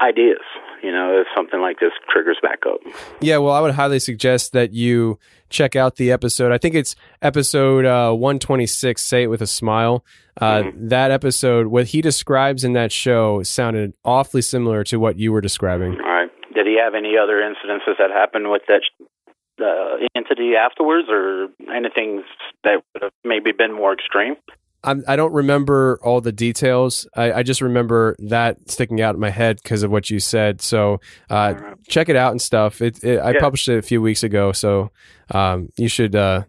ideas. You know, if something like this triggers back up. Yeah, well, I would highly suggest that you check out the episode. I think it's episode uh, 126, Say It With a Smile. Uh, That episode, what he describes in that show sounded awfully similar to what you were describing. All right. Did he have any other incidences that happened with that uh, entity afterwards, or anything that would have maybe been more extreme? I'm, I don't remember all the details. I, I just remember that sticking out in my head because of what you said. So uh, check it out and stuff. It, it, I Yeah. published it a few weeks ago, so um, you should. Uh,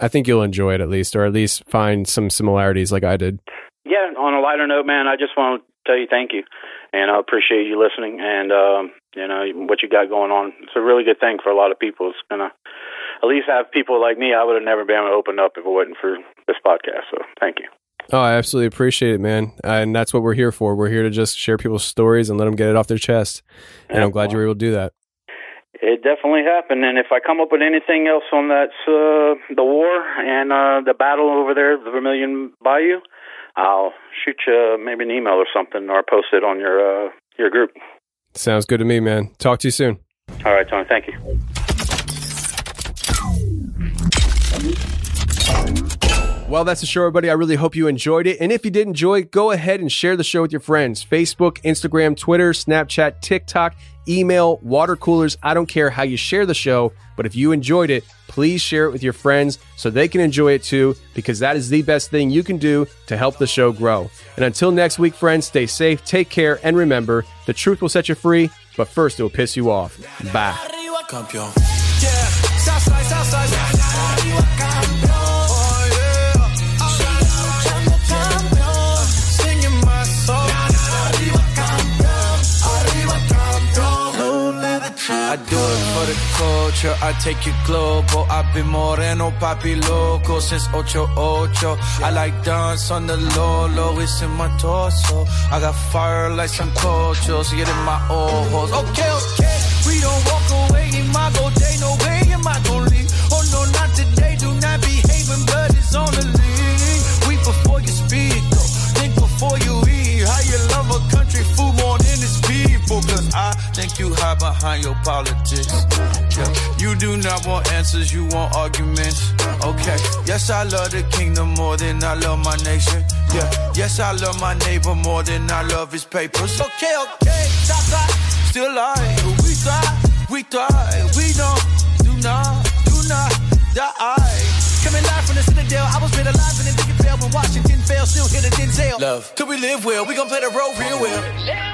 I think you'll enjoy it at least, or at least find some similarities like I did. Yeah, on a lighter note, man, I just want to tell you thank you, and I appreciate you listening, and um, you know what you got going on. It's a really good thing for a lot of people. It's gonna at least have people like me. I would have never been able to open up if it wasn't for this podcast. So thank you. Oh, I absolutely appreciate it, man. And that's what we're here for. We're here to just share people's stories and let them get it off their chest. And I'm glad you were able to do that. It definitely happened, and if I come up with anything else on that uh, the war and uh, the battle over there, the Vermilion Bayou, I'll shoot you maybe an email or something, or post it on your uh, your group. Sounds good to me, man. Talk to you soon. All right, Tony. Thank you. Well, that's the show, everybody. I really hope you enjoyed it. And if you did enjoy go ahead and share the show with your friends. Facebook, Instagram, Twitter, Snapchat, TikTok, email, water coolers. I don't care how you share the show, but if you enjoyed it, please share it with your friends so they can enjoy it too, because that is the best thing you can do to help the show grow. And until next week, friends, stay safe, take care, and remember the truth will set you free, but first it will piss you off. Bye. I do it for the culture, I take it global. I've been moreno, papi loco since ocho ocho. I like dance on the low, low, it's in my torso. I got fire like some see it in my ojos. Okay, okay, we don't walk away in my go day, no way in my gonna you hide behind your politics. Yeah. You do not want answers, you want arguments. Okay, yes, I love the kingdom more than I love my nation. Yeah, yes, I love my neighbor more than I love his papers. Okay, okay, stop, stop. Still alive, we thrive, we thrive, we don't, do not, do not die. Coming live from the Citadel, I was made alive in the big fail when Washington fell, still hit a Denzel. Love, till we live well, we gon' play the role real well. Levanta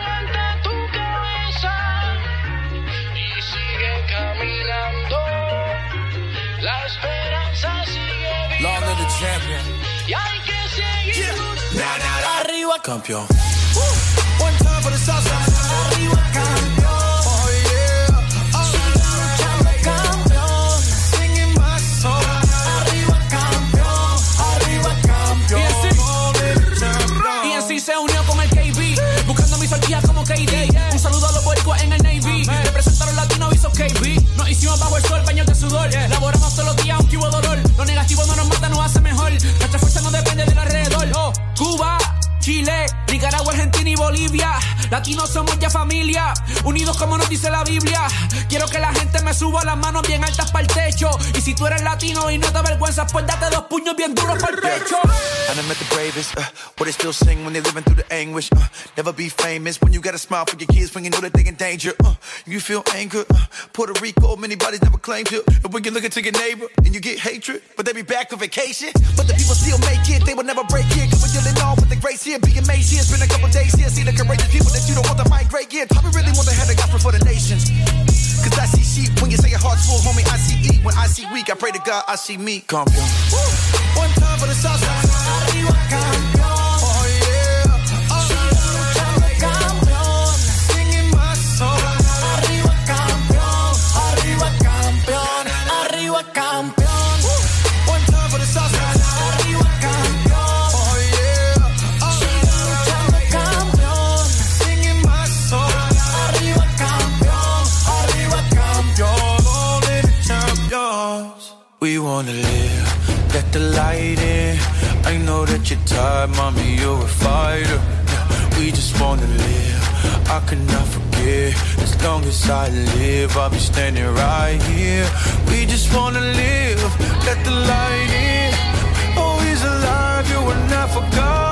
campeón. One time for the south. Latinos somos ya familia, unidos como nos dice la Biblia. Quiero que la gente me suba las manos bien altas para el techo. Y si tú eres latino y no te avergüenzas, pues date dos puños bien duros para el pecho. What they still sing when they living through the anguish. Uh, never be famous when you got a smile for your kids when you know that they in danger. Uh, you feel anger, uh, Puerto Rico, many bodies never claimed it. And when you look into your neighbor and you get hatred, but they be back on vacation. But the people still make it, they will never break it. Cause we're dealing on with the grace here, being made here. It's been a couple days here, see the courageous people that you don't want to migrate here. I really want to have the gospel for the nations. Cause I see sheep when you say your heart's full, homie. I see eat when I see weak. I pray to God, I see me. Campeón. One time for the salsa. Arriba the light in. I know that you're tired, mommy, you're a fighter. We just wanna live. I cannot forget. As long as I live, I'll be standing right here. We just wanna live. Let the light in. Oh, Always alive, you will not forget.